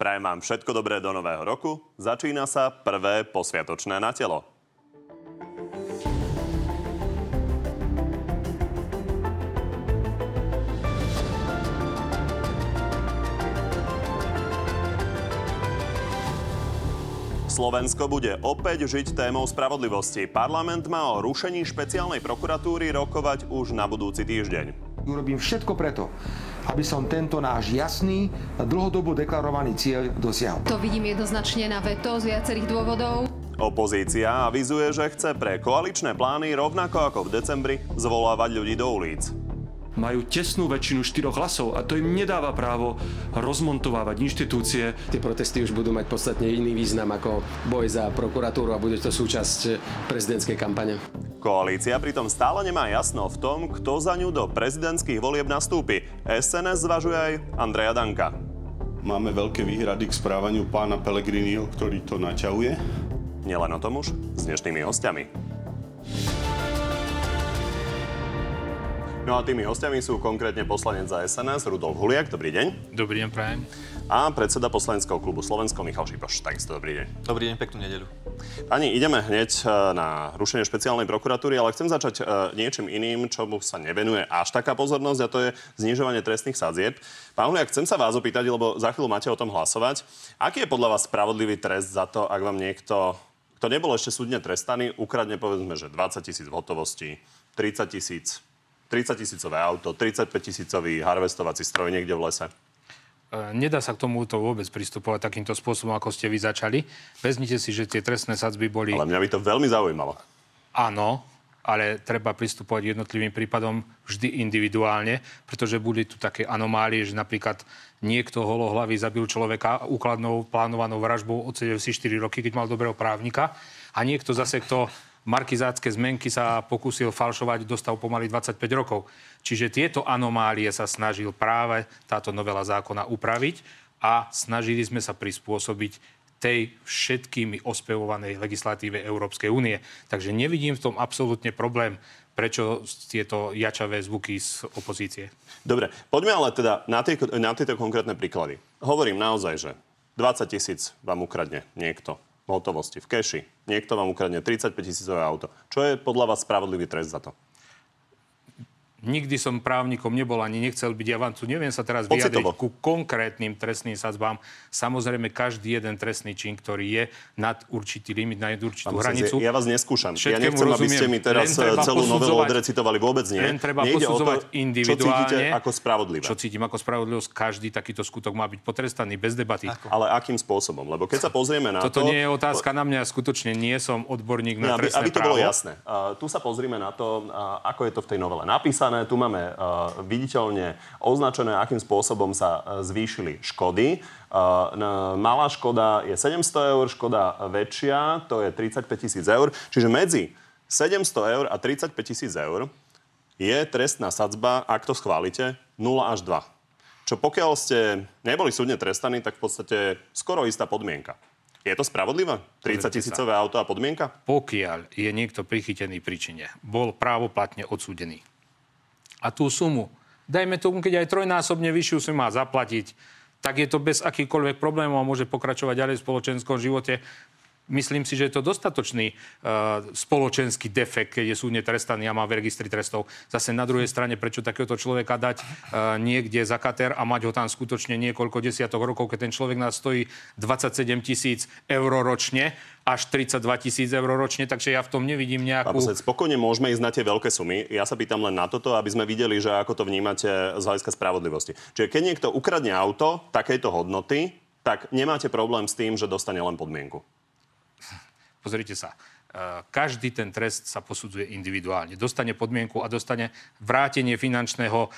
Prajem vám všetko dobré do nového roku. Začína sa prvé posviatočné na telo. Slovensko bude opäť žiť témou spravodlivosti. Parlament má o rušení špeciálnej prokuratúry rokovať už na budúci týždeň. Urobím všetko preto, aby som tento náš jasný a dlhodobo deklarovaný cieľ dosiahol. To vidím jednoznačne na veto z viacerých dôvodov. Opozícia avizuje, že chce pre koaličné plány rovnako ako v decembri zvolávať ľudí do ulic majú tesnú väčšinu štyroch hlasov a to im nedáva právo rozmontovávať inštitúcie. Tie protesty už budú mať podstatne iný význam ako boj za prokuratúru a bude to súčasť prezidentskej kampane. Koalícia pritom stále nemá jasno v tom, kto za ňu do prezidentských volieb nastúpi. SNS zvažuje aj Andreja Danka. Máme veľké výhrady k správaniu pána Pellegriniho, ktorý to naťahuje. Nielen o tom už s dnešnými hostiami. No a tými hostiami sú konkrétne poslanec za SNS Rudolf Huliak. Dobrý deň. Dobrý deň, prajem. A predseda poslaneckého klubu Slovensko Michal Šipoš. Takisto dobrý deň. Dobrý deň, peknú nedeľu. Pani, ideme hneď e, na rušenie špeciálnej prokuratúry, ale chcem začať e, niečím iným, čomu sa nevenuje až taká pozornosť, a to je znižovanie trestných sadzieb. Pán Huliak, chcem sa vás opýtať, lebo za chvíľu máte o tom hlasovať. Aký je podľa vás spravodlivý trest za to, ak vám niekto, kto nebol ešte súdne trestaný, ukradne povedzme, že 20 tisíc v hotovosti, 30 tisíc 30 tisícové auto, 35 tisícový harvestovací stroj niekde v lese? E, nedá sa k tomuto vôbec pristupovať takýmto spôsobom, ako ste vy začali. Veznite si, že tie trestné sadzby boli... Ale mňa by to veľmi zaujímalo. Áno, ale treba pristupovať jednotlivým prípadom vždy individuálne, pretože boli tu také anomálie, že napríklad niekto holohlavý zabil človeka úkladnou plánovanou vražbou, odsedel si 4 roky, keď mal dobrého právnika a niekto zase, kto markizácké zmenky sa pokúsil falšovať, dostal pomaly 25 rokov. Čiže tieto anomálie sa snažil práve táto novela zákona upraviť a snažili sme sa prispôsobiť tej všetkými ospevovanej legislatíve Európskej únie. Takže nevidím v tom absolútne problém, prečo tieto jačavé zvuky z opozície. Dobre, poďme ale teda na, tie, na tieto konkrétne príklady. Hovorím naozaj, že 20 tisíc vám ukradne niekto hotovosti, v keši. Niekto vám ukradne 35 tisícové auto. Čo je podľa vás spravodlivý trest za to? Nikdy som právnikom nebol ani nechcel byť. Ja vám tu neviem sa teraz vyjadriť ku konkrétnym trestným sadzbám. Samozrejme, každý jeden trestný čin, ktorý je nad určitý limit, nad určitú Pán hranicu. Ja vás neskúšam. Ja nechcem, rozumiem. aby ste mi teraz celú novelu odrecitovali. Vôbec nie. Len treba Nejde posudzovať to, individuálne. Čo cítite ako spravodlivé? Čo cítim ako spravodlivosť. Každý takýto skutok má byť potrestaný bez debaty. Ako? Ale akým spôsobom? Lebo keď sa pozrieme na Toto to... nie je otázka na mňa. Skutočne nie som odborník na trestné aby, aby to právo. bolo jasné. Uh, tu sa pozrieme na to, uh, ako je to v tej novele napísané. Tu máme uh, viditeľne označené, akým spôsobom sa e, zvýšili škody. E, malá škoda je 700 eur, škoda väčšia, to je 35 tisíc eur. Čiže medzi 700 eur a 35 tisíc eur je trestná sadzba, ak to schválite, 0 až 2. Čo pokiaľ ste neboli súdne trestaní, tak v podstate skoro istá podmienka. Je to spravodlivé? 30 tisícové auto a podmienka? Pokiaľ je niekto prichytený príčine, bol právoplatne odsúdený a tú sumu, dajme tomu, keď aj trojnásobne vyššiu sumu má zaplatiť, tak je to bez akýchkoľvek problémov a môže pokračovať ďalej v spoločenskom živote myslím si, že je to dostatočný uh, spoločenský defekt, keď je súdne trestaný a má v registri trestov. Zase na druhej strane, prečo takéhoto človeka dať uh, niekde za kater a mať ho tam skutočne niekoľko desiatok rokov, keď ten človek nás stojí 27 tisíc eur ročne až 32 tisíc eur ročne, takže ja v tom nevidím nejakú... Pán spokojne môžeme ísť na tie veľké sumy. Ja sa pýtam len na toto, aby sme videli, že ako to vnímate z hľadiska spravodlivosti. Čiže keď niekto ukradne auto takejto hodnoty, tak nemáte problém s tým, že dostane len podmienku. Pozrite sa, e, každý ten trest sa posudzuje individuálne. Dostane podmienku a dostane vrátenie finančného e,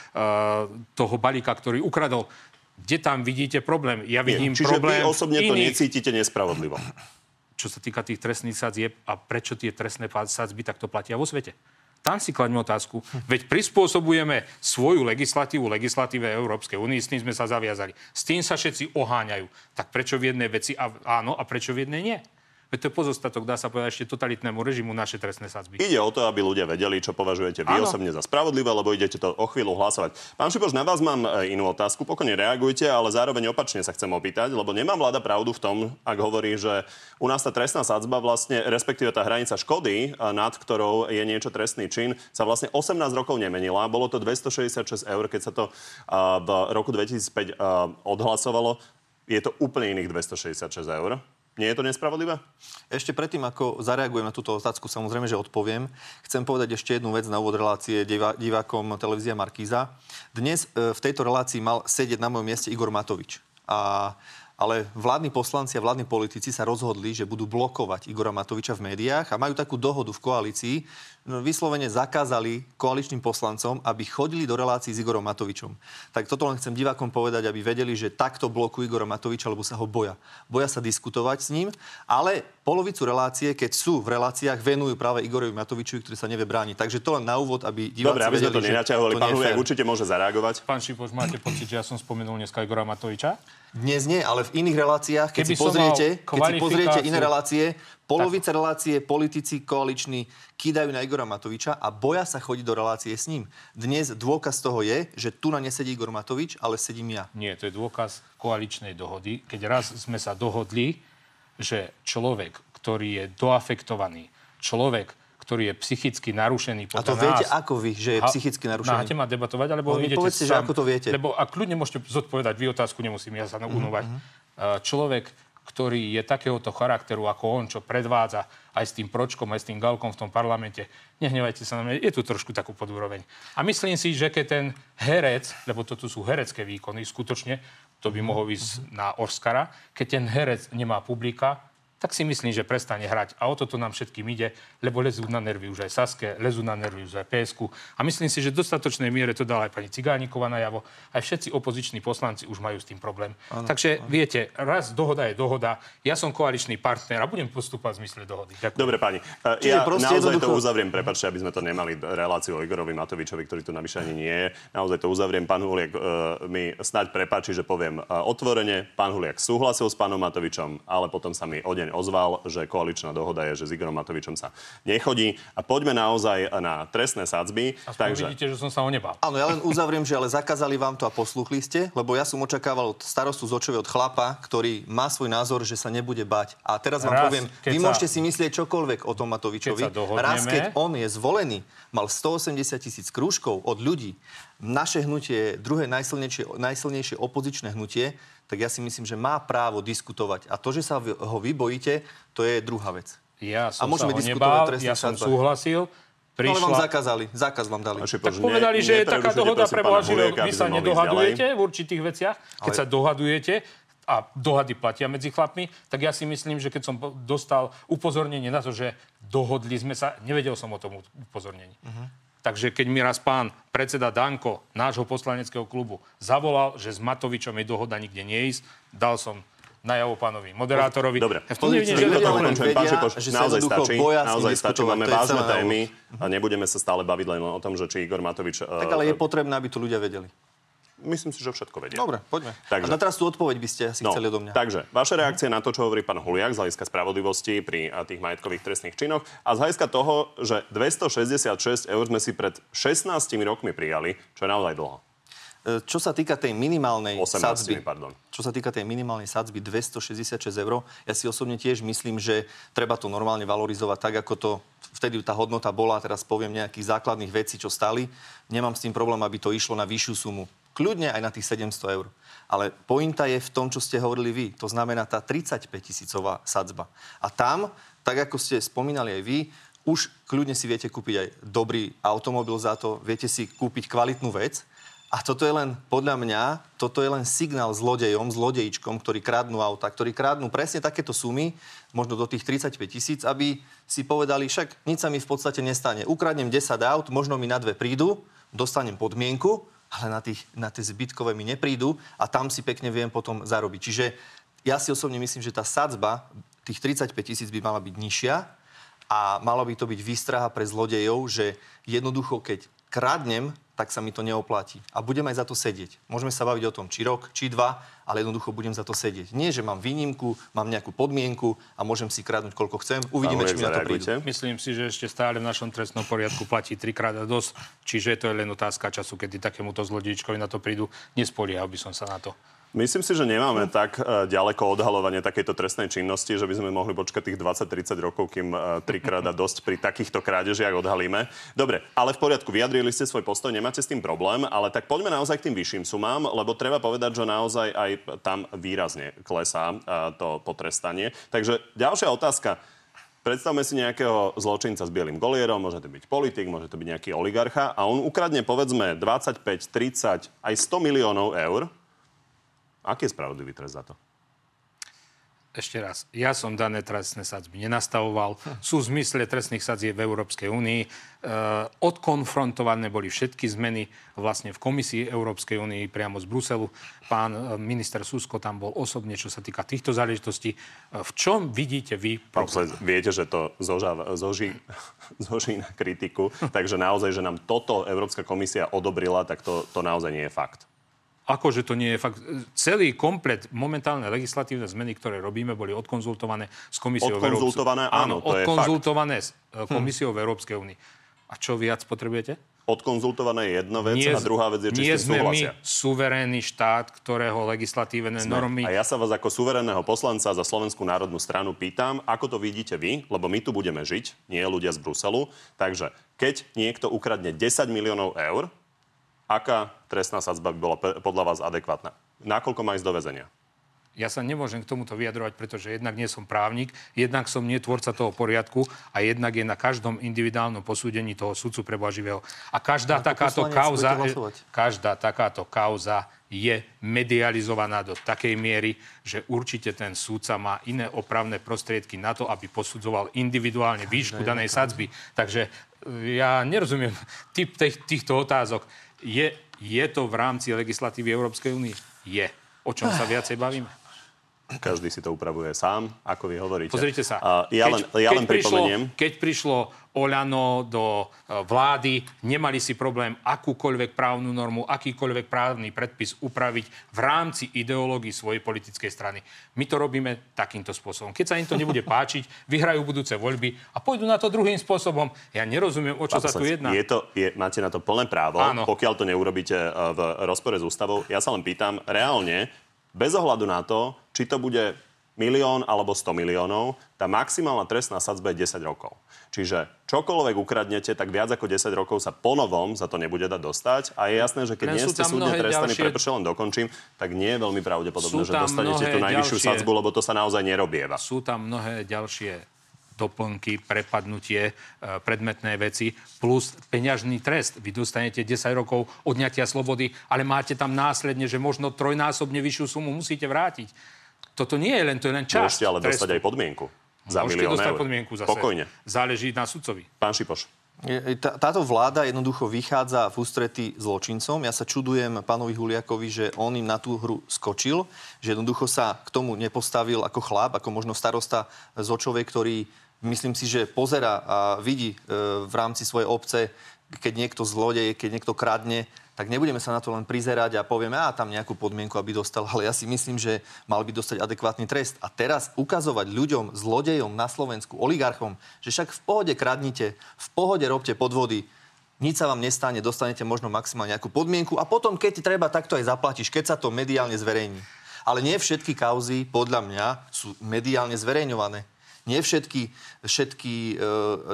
toho balíka, ktorý ukradol. Kde tam vidíte problém? Ja vidím Nie, čiže problém vy osobne to necítite nespravodlivo. Čo sa týka tých trestných sadzieb a prečo tie trestné sadzby takto platia vo svete? Tam si klaďme otázku. Veď prispôsobujeme svoju legislatívu legislatíve Európskej únie, s tým sme sa zaviazali. S tým sa všetci oháňajú. Tak prečo v jednej veci áno a prečo v jednej nie? Veď to je pozostatok, dá sa povedať, ešte totalitnému režimu naše trestné sadzby. Ide o to, aby ľudia vedeli, čo považujete vy Áno. osobne za spravodlivé, lebo idete to o chvíľu hlasovať. Pán Šipoš, na vás mám e, inú otázku, pokojne reagujte, ale zároveň opačne sa chcem opýtať, lebo nemá vláda pravdu v tom, ak hovorí, že u nás tá trestná sadzba vlastne, respektíve tá hranica škody, e, nad ktorou je niečo trestný čin, sa vlastne 18 rokov nemenila. Bolo to 266 eur, keď sa to e, v roku 2005 e, odhlasovalo. Je to úplne iných 266 eur. Nie je to nespravodlivé? Ešte predtým, ako zareagujem na túto otázku, samozrejme, že odpoviem. Chcem povedať ešte jednu vec na úvod relácie divá, divákom televízia Markíza. Dnes e, v tejto relácii mal sedieť na mojom mieste Igor Matovič. A, ale vládni poslanci a vládni politici sa rozhodli, že budú blokovať Igora Matoviča v médiách a majú takú dohodu v koalícii, no, vyslovene zakázali koaličným poslancom, aby chodili do relácií s Igorom Matovičom. Tak toto len chcem divákom povedať, aby vedeli, že takto blokujú Igora Matoviča, lebo sa ho boja. Boja sa diskutovať s ním, ale polovicu relácie, keď sú v reláciách, venujú práve Igorovi Matovičovi, ktorý sa nevie brániť. Takže to len na úvod, aby diváci Dobre, aby sme vedeli, to že nenaťahovali. Pán určite môže zareagovať. Pán Šipoš, máte pocit, že ja som spomenul dneska Igora Matoviča? Dnes nie, ale v iných reláciách, keď, Keby si pozriete, keď si pozriete iné relácie, polovica relácie politici koaliční kýdajú na Igora Matoviča a boja sa chodiť do relácie s ním. Dnes dôkaz toho je, že tu na nesedí Igor Matovič, ale sedím ja. Nie, to je dôkaz koaličnej dohody. Keď raz sme sa dohodli, že človek, ktorý je doafektovaný, človek, ktorý je psychicky narušený A podľa to viete nás, ako vy, že je Ha- psychicky narušený? Máte ma debatovať, alebo No, idete povedzte, že sám? ako to viete. Lebo a kľudne môžete zodpovedať vy otázku, nemusím ja sa Mhm, unúvať. Uh, Človek, ktorý je takéhoto charakteru ako on, čo predvádza aj s tým pročkom, aj s tým galkom v tom parlamente, nehnevajte sa na mňa, je tu trošku takú podúroveň. A myslím si, že keď ten herec, lebo to tu sú herecké výkony, skutočne, to by mohol ísť na Oscara, keď ten herec nemá publika, tak si myslím, že prestane hrať. A o toto nám všetkým ide, lebo lezú na nervy už aj Saske, lezú na nervy už aj PSK. A myslím si, že v dostatočnej miere to dala aj pani Cigániková najavo. Aj všetci opoziční poslanci už majú s tým problém. Ano, Takže ano. viete, raz dohoda je dohoda. Ja som koaličný partner a budem postupovať v zmysle dohody. Ďakujem. Dobre, pani. E, Čiže Ja naozaj to jednoducho- uzavriem, prepáčte, aby sme to nemali reláciu o Igorovi Matovičovi, ktorý tu navyše ani nie je. Naozaj to uzavriem. Pán Huliak e, mi snáď prepáči, že poviem e, otvorene. Pán Huliak súhlasil s pánom Matovičom, ale potom sa mi o deň ozval, že koaličná dohoda je, že s Igorom Matovičom sa nechodí. A poďme naozaj na trestné sadzby. Aspoň Takže, vidíte, že som sa ho nebal. Áno, ja len uzavriem, že ale zakázali vám to a posluchli ste, lebo ja som očakával od starostu z Očovej od chlapa, ktorý má svoj názor, že sa nebude bať. A teraz vám Raz, poviem, vy sa- môžete si myslieť čokoľvek o tom Matovičovi. Keď Raz, keď on je zvolený, mal 180 tisíc krúžkov od ľudí, naše hnutie je druhé najsilnejšie, najsilnejšie opozičné hnutie, tak ja si myslím, že má právo diskutovať. A to, že sa ho vy bojíte, to je druhá vec. Ja som A môžeme sa ho trestných ja som sadzbách. súhlasil. No, ale vám Prišla, zakázali, zákaz vám dali. Šipoš, Tak povedali, ne- že je taká dohoda pre Boha živého. Vy sa nedohadujete v určitých veciach. Keď Ale- sa dohadujete, a dohady platia medzi chlapmi, tak ja si myslím, že keď som dostal upozornenie na to, že dohodli sme sa, nevedel som o tom upozornení. Mhm. Takže keď mi raz pán predseda Danko, nášho poslaneckého klubu, zavolal, že s Matovičom je dohoda nikde neísť, dal som najavo pánovi moderátorovi. Dobre. V tom ukončujem. Pán že sa naozaj stačí. Naozaj stačí. Máme vážne témy a nebudeme sa stále baviť len o tom, že či Igor Matovič... Tak ale je potrebné, aby to ľudia vedeli. Myslím si, že všetko vedia. Dobre, poďme. Takže- A na teraz tú odpoveď by ste asi chceli odo mňa. Takže, vaše reakcie na to, čo hovorí pán Huliak z hľadiska spravodlivosti pri tých majetkových trestných činoch a z hľadiska toho, že 266 eur sme si pred 16 rokmi prijali, čo je naozaj dlho. E, Čo sa týka tej minimálnej 18, sadzby, pardon. čo sa týka tej minimálnej sadzby 266 eur, ja si osobne tiež myslím, že treba to normálne valorizovať tak, ako to vtedy tá hodnota bola, teraz poviem nejakých základných vecí, čo stali. Nemám s tým problém, aby to išlo na vyššiu sumu. Kľudne aj na tých 700 eur. Ale pointa je v tom, čo ste hovorili vy. To znamená tá 35 tisícová sadzba. A tam, tak ako ste spomínali aj vy, už kľudne si viete kúpiť aj dobrý automobil za to, viete si kúpiť kvalitnú vec. A toto je len, podľa mňa, toto je len signál zlodejom, zlodejičkom, ktorí kradnú auta, ktorí kradnú presne takéto sumy, možno do tých 35 tisíc, aby si povedali, však nič sa mi v podstate nestane. Ukradnem 10 aut, možno mi na dve prídu, dostanem podmienku, ale na, tých, na tie zbytkové mi neprídu a tam si pekne viem potom zarobiť. Čiže ja si osobne myslím, že tá sadzba tých 35 tisíc by mala byť nižšia a malo by to byť výstraha pre zlodejov, že jednoducho, keď kradnem tak sa mi to neoplatí. A budem aj za to sedieť. Môžeme sa baviť o tom, či rok, či dva, ale jednoducho budem za to sedieť. Nie, že mám výnimku, mám nejakú podmienku a môžem si kradnúť koľko chcem. Uvidíme, či mi na to príde. Myslím si, že ešte stále v našom trestnom poriadku platí trikrát a dosť, čiže to je len otázka času, kedy takémuto zlodíčkovi na to prídu. Nespoliehal by som sa na to. Myslím si, že nemáme tak uh, ďaleko odhalovanie takejto trestnej činnosti, že by sme mohli počkať tých 20-30 rokov, kým uh, trikrát a dosť pri takýchto krádežiach odhalíme. Dobre, ale v poriadku, vyjadrili ste svoj postoj, nemáte s tým problém, ale tak poďme naozaj k tým vyšším sumám, lebo treba povedať, že naozaj aj tam výrazne klesá uh, to potrestanie. Takže ďalšia otázka. Predstavme si nejakého zločinca s bielým golierom, môže to byť politik, môže to byť nejaký oligarcha a on ukradne povedzme 25, 30, aj 100 miliónov eur Aký je spravodlivý trest za to? Ešte raz, ja som dané trestné sadzby nenastavoval. Sú v zmysle trestných sadzieb v Európskej únii. E, odkonfrontované boli všetky zmeny vlastne v komisii Európskej únii priamo z Bruselu. Pán e, minister Susko tam bol osobne, čo sa týka týchto záležitostí. E, v čom vidíte vy problém? Viete, že to zoža, zoží, zoží na kritiku, takže naozaj, že nám toto Európska komisia odobrila, tak to, to naozaj nie je fakt. Akože to nie je fakt. Celý komplet momentálne legislatívne zmeny, ktoré robíme, boli odkonzultované s komisiou Odkonzultované, Európskej áno, to odkonzultované je fakt. s e, komisiou hm. v Európskej únii. A čo viac potrebujete? Odkonzultované je jedna vec nie, a druhá vec je, či nie sme súhlasia. my suverénny štát, ktorého legislatívne sme. normy... A ja sa vás ako suverénneho poslanca za Slovenskú národnú stranu pýtam, ako to vidíte vy, lebo my tu budeme žiť, nie ľudia z Bruselu. Takže keď niekto ukradne 10 miliónov eur, aká trestná sadzba by bola podľa vás adekvátna? Nakoľko má ísť do väzenia? Ja sa nemôžem k tomuto vyjadrovať, pretože jednak nie som právnik, jednak som nie tvorca toho poriadku a jednak je na každom individuálnom posúdení toho sudcu preboživého. A každá takáto kauza, každá takáto kauza je medializovaná do takej miery, že určite ten súdca má iné opravné prostriedky na to, aby posudzoval individuálne výšku danej sadzby. Takže ja nerozumiem typ týchto otázok. Je, je to v rámci legislatívy Európskej únie? Je. O čom sa viacej bavíme? Každý si to upravuje sám, ako vy hovoríte. Pozrite sa. Uh, ja, keď, len, ja keď len pripomeniem. Prišlo, keď prišlo Oľano do e, vlády, nemali si problém akúkoľvek právnu normu, akýkoľvek právny predpis upraviť v rámci ideológii svojej politickej strany. My to robíme takýmto spôsobom. Keď sa im to nebude páčiť, vyhrajú budúce voľby a pôjdu na to druhým spôsobom. Ja nerozumiem, o čo Pán sa tu jedná. Je to, je, máte na to plné právo, Áno. pokiaľ to neurobíte e, v rozpore s ústavou. Ja sa len pýtam, reálne, bez ohľadu na to, či to bude milión alebo 100 miliónov, tá maximálna trestná sadzba je 10 rokov. Čiže čokoľvek ukradnete, tak viac ako 10 rokov sa ponovom za to nebude dať dostať. A je jasné, že keď nie ste súdne trestaní, ďalšie... prepršie len dokončím, tak nie je veľmi pravdepodobné, že dostanete tú najvyššiu ďalšie... sadzbu, lebo to sa naozaj nerobieva. Sú tam mnohé ďalšie doplnky, prepadnutie, e, predmetné veci, plus peňažný trest. Vy dostanete 10 rokov odňatia slobody, ale máte tam následne, že možno trojnásobne vyššiu sumu musíte vrátiť. Toto nie je len, to je len časť Môžete ale trestu. dostať aj podmienku. Za Môžete milión dostať eur. podmienku zase. Pokojne. Záleží na sudcovi. Pán Šipoš. Táto vláda jednoducho vychádza v ústrety zločincom. Ja sa čudujem pánovi Huliakovi, že on im na tú hru skočil, že jednoducho sa k tomu nepostavil ako chlap, ako možno starosta z Očovej, ktorý myslím si, že pozera a vidí e, v rámci svojej obce, keď niekto zlodej, keď niekto kradne, tak nebudeme sa na to len prizerať a povieme, a tam nejakú podmienku, aby dostal. Ale ja si myslím, že mal by dostať adekvátny trest. A teraz ukazovať ľuďom, zlodejom na Slovensku, oligarchom, že však v pohode kradnite, v pohode robte podvody, nič sa vám nestane, dostanete možno maximálne nejakú podmienku a potom, keď treba, takto aj zaplatíš, keď sa to mediálne zverejní. Ale nie všetky kauzy, podľa mňa, sú mediálne zverejňované. Nie všetky, všetky e,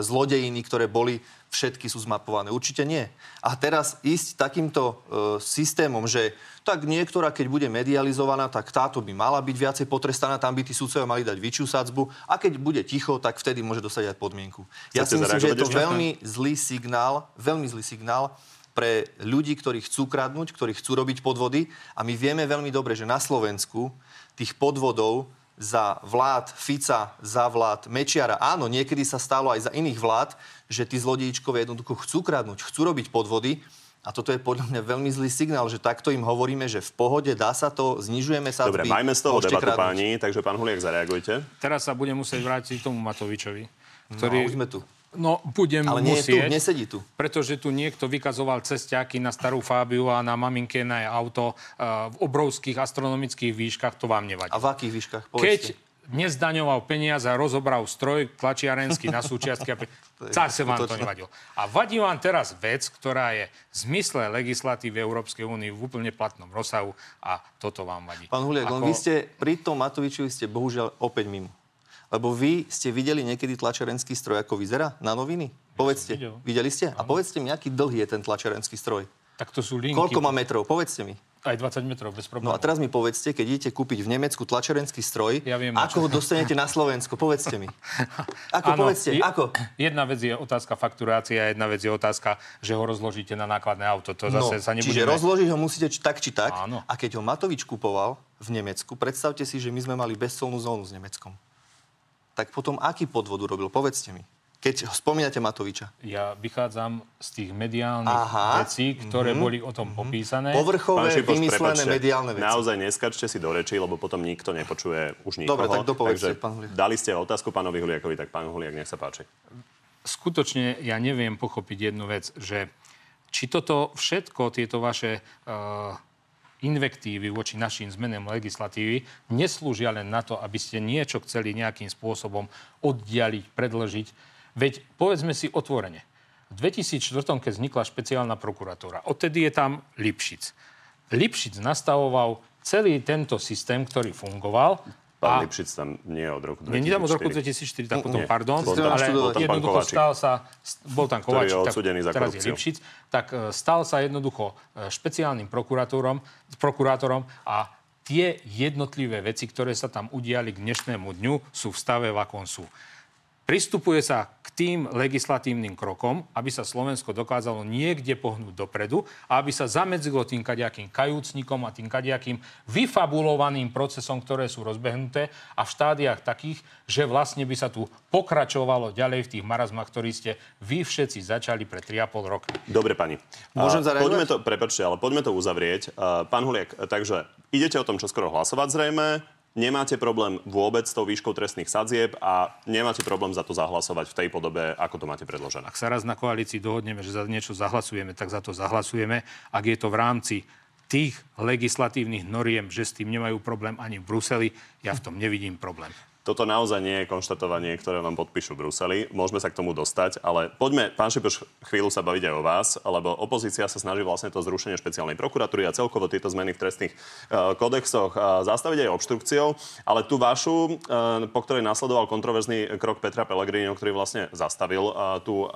zlodejiny, ktoré boli, všetky sú zmapované. Určite nie. A teraz ísť takýmto e, systémom, že tak niektorá, keď bude medializovaná, tak táto by mala byť viacej potrestaná, tam by tí sudcovia mali dať väčšiu sadzbu a keď bude ticho, tak vtedy môže dostať aj podmienku. Ja si myslím, že je to veľmi zlý signál, veľmi zlý signál pre ľudí, ktorí chcú kradnúť, ktorí chcú robiť podvody a my vieme veľmi dobre, že na Slovensku tých podvodov za vlád Fica, za vlád Mečiara. Áno, niekedy sa stalo aj za iných vlád, že tí zlodíčkovia jednoducho chcú kradnúť, chcú robiť podvody. A toto je podľa mňa veľmi zlý signál, že takto im hovoríme, že v pohode dá sa to, znižujeme sa. Dobre, majme z toho debatu páni, takže pán Huliak, zareagujte. Teraz sa budem musieť vrátiť k tomu Matovičovi, ktorý, no, už sme tu. No, budem Ale nie je tu, musieť, nesedí tu. pretože tu niekto vykazoval cesťaky na starú Fábiu a na maminkené auto uh, v obrovských astronomických výškach, to vám nevadí. A v akých výškach? Keď Povedzte. nezdaňoval peniaze a rozobral stroj tlačiarenský na súčiastky, pe- zase vám to nevadilo. A vadí vám teraz vec, ktorá je v zmysle legislatívy Európskej únie v úplne platnom rozsahu a toto vám vadí. Pán Huliak, len vy ste pri tom Matovičovi ste bohužiaľ opäť mimo. Lebo vy ste videli niekedy tlačarenský stroj, ako vyzerá na noviny? Povedzte. videl. Videli ste? A povedzte mi, aký dlhý je ten tlačarenský stroj. Tak to sú linky. Koľko má metrov? Povedzte mi. Aj 20 metrov, bez problémov. No a teraz mi povedzte, keď idete kúpiť v Nemecku tlačarenský stroj, Ja viem, ako ho dostanete na Slovensko? Povedzte mi. Ako, Áno, povedzte, je- ako? Jedna vec je otázka fakturácia, jedna vec je otázka, že ho rozložíte na nákladné auto. To zase sa No, čiže nebudeme... rozložiť ho musíte či tak, či tak. Áno. A keď ho Matovič kupoval v Nemecku, predstavte si, že my sme mali bezcolnú zónu s Nemeckom. Tak potom aký podvod urobil? Povedzte mi. Keď spomínate Matoviča. Ja vychádzam z tých mediálnych Aha. vecí, ktoré boli o tom popísané. Povrchové, Šipoš, vymyslené prepáčte, mediálne veci. Naozaj neskačte si do reči, lebo potom nikto nepočuje už nikoho. Dobre, tak dopovedzte, Takže pán Huliak. Dali ste otázku pánovi Huliakovi, tak pán Huliak, nech sa páči. skutočne ja neviem pochopiť jednu vec, že či toto všetko, tieto vaše uh, invektívy voči našim zmenám legislatívy neslúžia len na to, aby ste niečo chceli nejakým spôsobom oddialiť, predlžiť. Veď povedzme si otvorene. V 2004, keď vznikla špeciálna prokuratúra, odtedy je tam Lipšic. Lipšic nastavoval celý tento systém, ktorý fungoval. Pán a- Lipšic tam nie je od roku 2004. nie, nie tam od roku 2004, tak potom, Nie. pardon, Bol tam- ale bol tam jednoducho Kováčik. stal sa, bol tam Kováčik, tak za teraz je. Lipšic, tak e, stal sa jednoducho e, špeciálnym prokurátorom, prokurátorom a tie jednotlivé veci, ktoré sa tam udiali k dnešnému dňu, sú v stave, v akom sú. Pristupuje sa k tým legislatívnym krokom, aby sa Slovensko dokázalo niekde pohnúť dopredu a aby sa zamedzilo tým kadejakým kajúcnikom a tým kadejakým vyfabulovaným procesom, ktoré sú rozbehnuté a v štádiách takých, že vlastne by sa tu pokračovalo ďalej v tých marazmach, ktorí ste vy všetci začali pred 3,5 roky. Dobre, pani. Môžem zareagovať? Poďme to, prepačte, ale poďme to uzavrieť. Pán Huliak, takže idete o tom čoskoro hlasovať zrejme, nemáte problém vôbec s tou výškou trestných sadzieb a nemáte problém za to zahlasovať v tej podobe, ako to máte predložené. Ak sa raz na koalícii dohodneme, že za niečo zahlasujeme, tak za to zahlasujeme. Ak je to v rámci tých legislatívnych noriem, že s tým nemajú problém ani v Bruseli, ja v tom nevidím problém. Toto naozaj nie je konštatovanie, ktoré vám podpíšu v Bruseli. Môžeme sa k tomu dostať, ale poďme, pán Šipoš, chvíľu sa baviť aj o vás, lebo opozícia sa snaží vlastne to zrušenie špeciálnej prokuratúry a celkovo tieto zmeny v trestných uh, kodexoch uh, zastaviť aj obštrukciou. Ale tú vašu, uh, po ktorej nasledoval kontroverzný krok Petra Pellegriniho, ktorý vlastne zastavil tú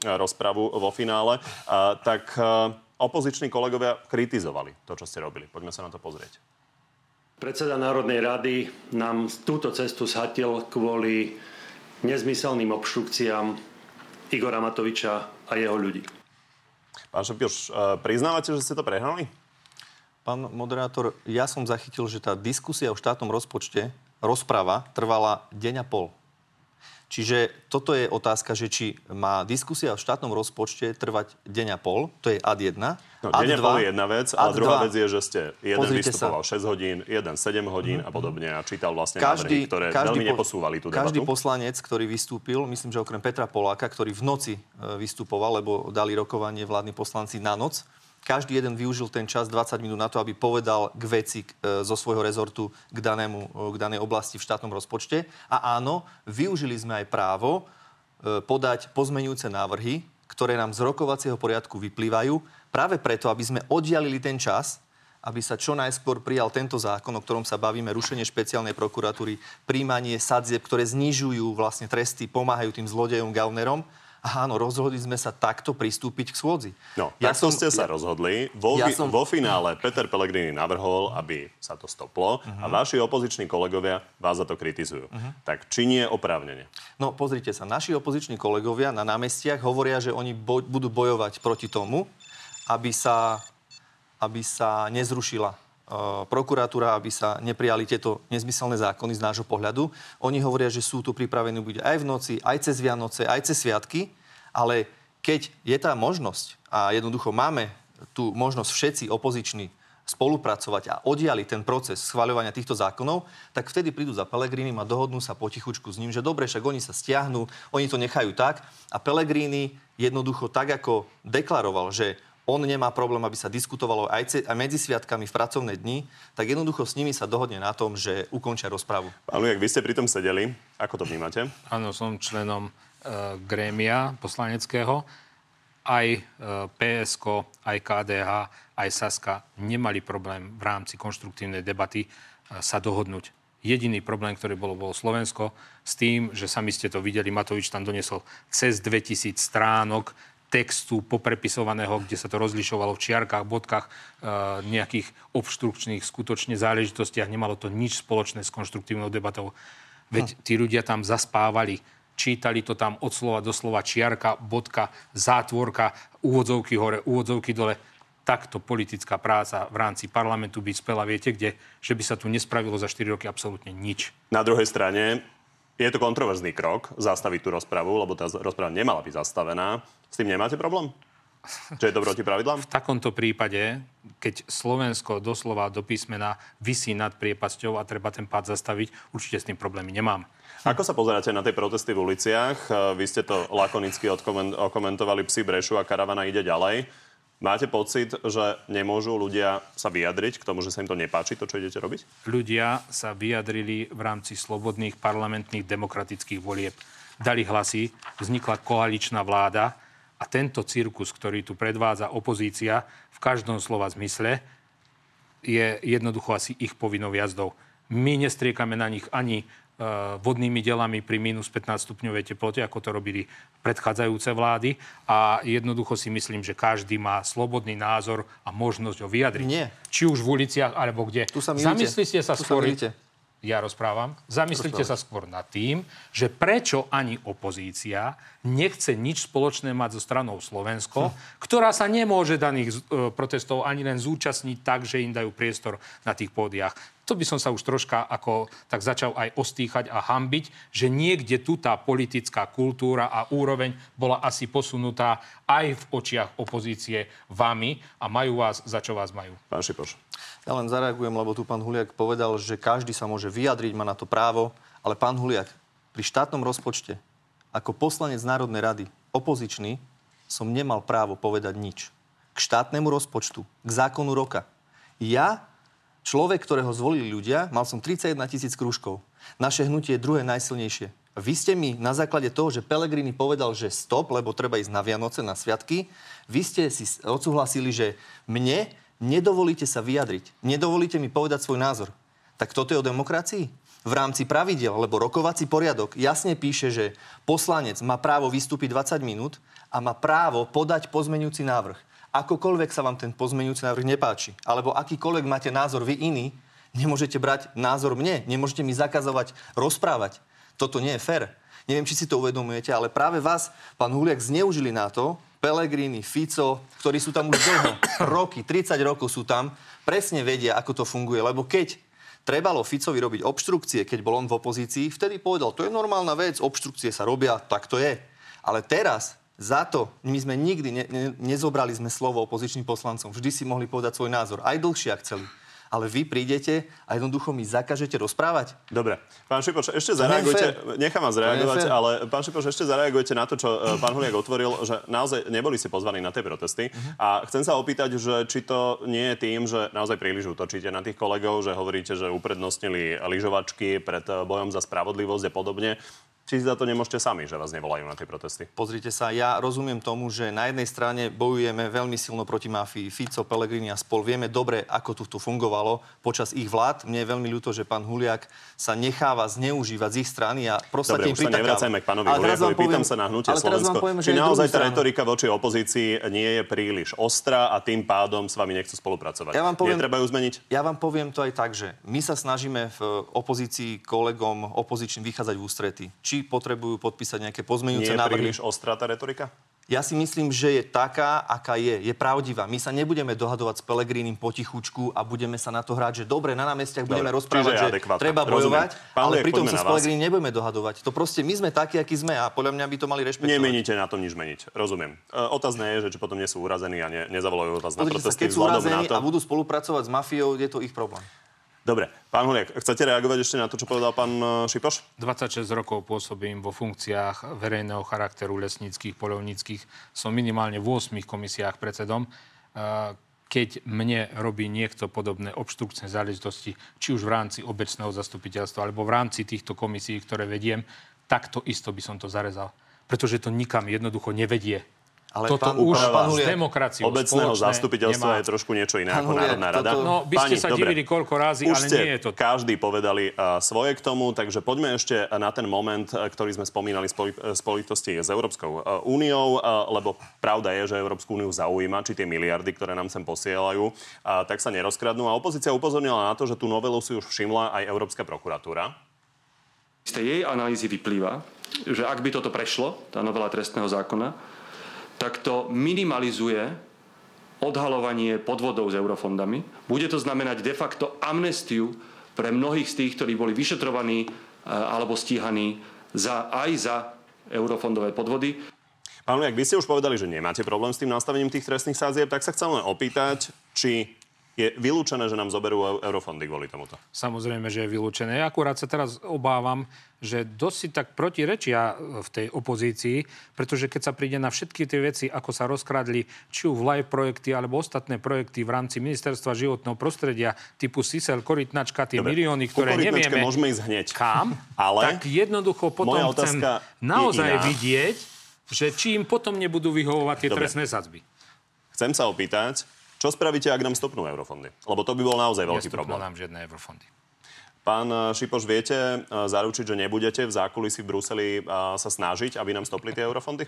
rozpravu vo finále, tak opoziční kolegovia kritizovali to, čo ste robili. Poďme sa na to pozrieť. Predseda Národnej rady nám túto cestu zhatil kvôli nezmyselným obštrukciám Igora Matoviča a jeho ľudí. Pán Šepioš, uh, priznávate, že ste to prehnali? Pán moderátor, ja som zachytil, že tá diskusia o štátnom rozpočte, rozprava, trvala deň a pol. Čiže toto je otázka, že či má diskusia o štátnom rozpočte trvať deň a pol, to je ad 1. No, ad deň a pol je jedna vec, ad druhá vec je, že ste jeden Pozrite vystupoval sa. Mhm. 6 hodín, jeden 7 hodín a podobne a čítal vlastne každý, návrhy, ktoré každý, veľmi po- neposúvali tú každý debatu. poslanec, ktorý vystúpil, myslím, že okrem Petra Poláka, ktorý v noci e, vystupoval, lebo dali rokovanie vládni poslanci na noc, každý jeden využil ten čas 20 minút na to, aby povedal k veci k- e, zo svojho rezortu k, danému, e, k danej oblasti v štátnom rozpočte. A áno, využili sme aj právo e, podať pozmenujúce návrhy, ktoré nám z rokovacieho poriadku vyplývajú, práve preto, aby sme oddialili ten čas, aby sa čo najskôr prijal tento zákon, o ktorom sa bavíme, rušenie špeciálnej prokuratúry, príjmanie sadzieb, ktoré znižujú vlastne tresty, pomáhajú tým zlodejom, gaunerom. Áno, rozhodli sme sa takto pristúpiť k schôdzi. No, ja takto ste sa rozhodli. Vo, Ja ja som- vo finále Peter Pellegrini navrhol, aby sa to stoplo a vaši opoziční kolegovia vás za to kritizujú. Tak či nie oprávnene? No pozrite sa, naši opoziční kolegovia na námestiach hovoria, že oni boj, budú bojovať proti tomu, aby sa, aby sa nezrušila prokuratúra, aby sa neprijali tieto nezmyselné zákony z nášho pohľadu. Oni hovoria, že sú tu pripravení byť aj v noci, aj cez Vianoce, aj cez sviatky, ale keď je tá možnosť a jednoducho máme tú možnosť všetci opoziční spolupracovať a odiali ten proces schváľovania týchto zákonov, tak vtedy prídu za Pelegrínim a dohodnú sa potichučku s ním, že dobre, však oni sa stiahnu, oni to nechajú tak a Pelegríny jednoducho tak, ako deklaroval, že on nemá problém, aby sa diskutovalo aj, ce, aj medzi sviatkami v pracovné dni, tak jednoducho s nimi sa dohodne na tom, že ukončia rozpravu. Pán Lujak, vy ste pri tom sedeli. Ako to vnímate? Áno, som členom e, grémia poslaneckého. Aj e, PSK, aj KDH, aj Saska nemali problém v rámci konštruktívnej debaty e, sa dohodnúť. Jediný problém, ktorý bolo, bolo Slovensko s tým, že sami ste to videli, Matovič tam doniesol cez 2000 stránok textu poprepisovaného, kde sa to rozlišovalo v čiarkách, bodkách, e, nejakých obštrukčných skutočne záležitostiach. Nemalo to nič spoločné s konštruktívnou debatou. Veď hm. tí ľudia tam zaspávali, čítali to tam od slova do slova čiarka, bodka, zátvorka, úvodzovky hore, úvodzovky dole. Takto politická práca v rámci parlamentu by spela, viete kde, že by sa tu nespravilo za 4 roky absolútne nič. Na druhej strane je to kontroverzný krok zastaviť tú rozpravu, lebo tá rozprava nemala byť zastavená. S tým nemáte problém? Čo je to proti pravidlám? V takomto prípade, keď Slovensko doslova do písmena vysí nad priepasťou a treba ten pád zastaviť, určite s tým problémy nemám. Ako sa pozeráte na tie protesty v uliciach? Vy ste to lakonicky okomentovali, psi brešu a karavana ide ďalej. Máte pocit, že nemôžu ľudia sa vyjadriť k tomu, že sa im to nepáči, to, čo idete robiť? Ľudia sa vyjadrili v rámci slobodných parlamentných demokratických volieb. Dali hlasy, vznikla koaličná vláda, a tento cirkus, ktorý tu predvádza opozícia v každom slova zmysle, je jednoducho asi ich povinnou jazdou. My nestriekame na nich ani e, vodnými delami pri minus 15 stupňovej teplote, ako to robili predchádzajúce vlády. A jednoducho si myslím, že každý má slobodný názor a možnosť ho vyjadriť. Nie. Či už v uliciach, alebo kde. Tu sa Zamyslite sa tu skôr... Sa ja rozprávam. Zamyslite sa skôr nad tým, že prečo ani opozícia nechce nič spoločné mať so stranou Slovensko, hm. ktorá sa nemôže daných e, protestov ani len zúčastniť tak, že im dajú priestor na tých pódiach to by som sa už troška ako tak začal aj ostýchať a hambiť, že niekde tu tá politická kultúra a úroveň bola asi posunutá aj v očiach opozície vami a majú vás, za čo vás majú. Pán Šipoš. Ja len zareagujem, lebo tu pán Huliak povedal, že každý sa môže vyjadriť, má na to právo, ale pán Huliak, pri štátnom rozpočte ako poslanec Národnej rady, opozičný, som nemal právo povedať nič. K štátnemu rozpočtu, k zákonu roka. Ja človek, ktorého zvolili ľudia, mal som 31 tisíc krúžkov. Naše hnutie je druhé najsilnejšie. Vy ste mi na základe toho, že Pelegrini povedal, že stop, lebo treba ísť na Vianoce, na sviatky, vy ste si odsúhlasili, že mne nedovolíte sa vyjadriť. Nedovolíte mi povedať svoj názor. Tak toto je o demokracii? V rámci pravidel, lebo rokovací poriadok jasne píše, že poslanec má právo vystúpiť 20 minút a má právo podať pozmenujúci návrh akokoľvek sa vám ten pozmeňujúci návrh nepáči, alebo akýkoľvek máte názor vy iný, nemôžete brať názor mne, nemôžete mi zakazovať rozprávať. Toto nie je fér. Neviem, či si to uvedomujete, ale práve vás, pán Huliak, zneužili na to, Pelegrini, Fico, ktorí sú tam už dlho, roky, 30 rokov sú tam, presne vedia, ako to funguje. Lebo keď trebalo Ficovi robiť obštrukcie, keď bol on v opozícii, vtedy povedal, to je normálna vec, obštrukcie sa robia, tak to je. Ale teraz za to my sme nikdy ne, ne, nezobrali sme slovo opozičným poslancom. Vždy si mohli povedať svoj názor, aj dlhšie, ak chceli. Ale vy prídete a jednoducho mi zakažete rozprávať? Dobre. Pán Šipoš, ešte zareagujte, nechám vás reagovať, ale pán Šipoš, ešte zareagujte na to, čo e, pán Huliak otvoril, že naozaj neboli si pozvaní na tie protesty. Uh-huh. A chcem sa opýtať, že či to nie je tým, že naozaj príliš útočíte na tých kolegov, že hovoríte, že uprednostnili lyžovačky pred e, bojom za spravodlivosť a podobne či za to nemôžete sami, že vás nevolajú na tie protesty? Pozrite sa, ja rozumiem tomu, že na jednej strane bojujeme veľmi silno proti mafii. Fico, Pellegrini a spol. Vieme dobre, ako tu, fungovalo počas ich vlád. Mne je veľmi ľúto, že pán Huliak sa necháva zneužívať z ich strany a proste Dobre, už sa nevracajme k pánovi Huliakovi. Pýtam sa na hnutie Slovensko. Poviem, či naozaj tá retorika voči opozícii nie je príliš ostrá a tým pádom s vami nechcú spolupracovať. Ja vám poviem, Netreba ju zmeniť? Ja vám poviem to aj tak, že my sa snažíme v opozícii kolegom opozičným vychádzať v ústrety. Či či potrebujú podpísať nejaké pozmeňujúce. Nie je príliš ostrá tá retorika? Ja si myslím, že je taká, aká je. Je pravdivá. My sa nebudeme dohadovať s Pelegrínim potichučku a budeme sa na to hrať, že dobre, na námestiach budeme Dobre, rozprávať, že adekvátna. treba Rozumiem. bojovať, Pán ale Liek, pritom sa s. Pelegrínim nebudeme dohadovať. To proste my sme takí, akí sme a podľa mňa by to mali rešpektovať. Nemeníte na tom nič meniť. Rozumiem. E, otázne je, že či potom nie sú urazení a ne, nezavolajú vás na Pozrite sa, protesty keď sú urazení to. a budú spolupracovať s mafiou, je to ich problém. Dobre, pán Huliak, chcete reagovať ešte na to, čo povedal pán e, Šipoš? 26 rokov pôsobím vo funkciách verejného charakteru lesníckých, polovníckých. Som minimálne v 8 komisiách predsedom. Eh, Keď mne robí niekto podobné obštrukčné záležitosti, či už v rámci obecného zastupiteľstva, alebo v rámci týchto komisí, ktoré vediem, takto isto by som to zarezal. Pretože to nikam jednoducho nevedie. Ale Toto pán- už pán s demokraciou Obecného zastupiteľstva nemá. je trošku niečo iné Pán ako Národná rada. toto- No, by ste sa divili koľko razy, Už ale ste nie je to každý povedali uh, svoje k tomu, takže poďme ešte na ten moment, uh, ktorý sme spomínali spoli- uh, spojitosti s Európskou uh, úniou, uh, lebo pravda je, že Európsku úniu zaujíma, či tie miliardy, ktoré nám sem posielajú, uh, tak sa nerozkradnú. A opozícia upozornila na to, že tú novelu si už všimla aj Európska prokuratúra. Z tej jej analýzy vyplýva, že ak by toto prešlo, tá novela trestného zákona, tak to minimalizuje odhalovanie podvodov s eurofondami. Bude to znamenať de facto amnestiu pre mnohých z tých, ktorí boli vyšetrovaní e, alebo stíhaní za, aj za eurofondové podvody. Pán Liak, vy ste už povedali, že nemáte problém s tým nastavením tých trestných sádzieb, tak sa chcem len opýtať, či je vylúčené, že nám zoberú eu- eurofondy kvôli tomuto. Samozrejme, že je vylúčené. Ja akurát sa teraz obávam, že dosť si tak protirečia v tej opozícii, pretože keď sa príde na všetky tie veci, ako sa rozkradli, či už live projekty alebo ostatné projekty v rámci ministerstva životného prostredia typu SISEL, korytnačka, tie Dobre, milióny, ktoré nevieme môžeme ísť hneď. kam, Ale tak jednoducho potom moja chcem naozaj iná. vidieť, že či im potom nebudú vyhovovať tie Dobre. trestné sadzby. Chcem sa opýtať, čo spravíte, ak nám stopnú eurofondy? Lebo to by bol naozaj veľký Nestúpnú problém. nám žiadne eurofondy. Pán eh, Šipoš, viete eh, zaručiť, že nebudete v zákulisí v Bruseli eh, sa snažiť, aby nám stopli tie eurofondy?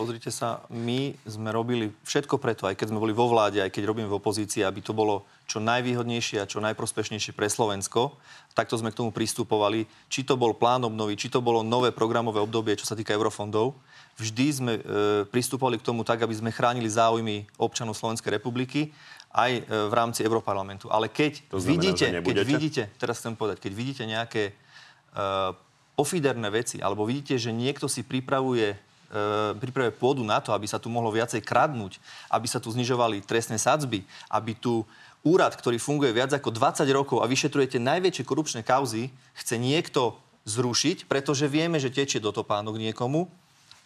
Pozrite sa, my sme robili všetko preto, aj keď sme boli vo vláde, aj keď robíme v opozícii, aby to bolo čo najvýhodnejšie a čo najprospešnejšie pre Slovensko. Takto sme k tomu pristupovali. Či to bol plán obnovy, či to bolo nové programové obdobie, čo sa týka eurofondov. Vždy sme e, pristupovali k tomu tak, aby sme chránili záujmy občanov Slovenskej republiky aj e, v rámci Europarlamentu. Ale keď To znamená, vidíte, keď vidíte, teraz chcem povedať, keď vidíte nejaké uh, pofiderné veci, alebo vidíte, že niekto si pripravuje pripravuje pôdu na to, aby sa tu mohlo viacej kradnúť, aby sa tu znižovali trestné sadzby, aby tu úrad, ktorý funguje viac ako 20 rokov a vyšetrujete najväčšie korupčné kauzy, chce niekto zrušiť, pretože vieme, že tečie do topánok niekomu,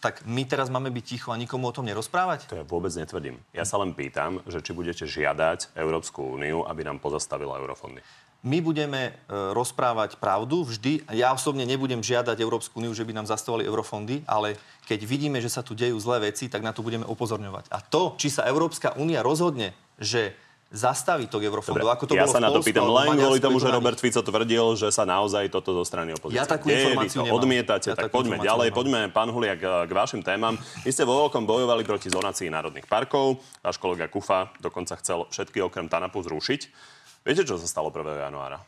tak my teraz máme byť ticho a nikomu o tom nerozprávať? To ja vôbec netvrdím. Ja sa len pýtam, že či budete žiadať Európsku úniu, aby nám pozastavila eurofondy. My budeme e, rozprávať pravdu vždy. Ja osobne nebudem žiadať Európsku úniu, že by nám zastavovali eurofondy, ale keď vidíme, že sa tu dejú zlé veci, tak na to budeme upozorňovať. A to, či sa Európska únia rozhodne, že zastaví to eurofondov, ako to ja bolo sa na to pýtam len kvôli tomu, že Robert. Fico tvrdil, že sa naozaj toto zo strany opozície Ja takú deje, vy to nemám. odmietate, Ja tak poďme ďalej. nemám. Poďme, pán Huliak, k vašim témam. Vy ste vo veľkom bojovali proti zonácii národných parkov. Váš kolega Kufa dokonca chcel všetky okrem TANAPu zrušiť. Viete, čo sa stalo 1. januára?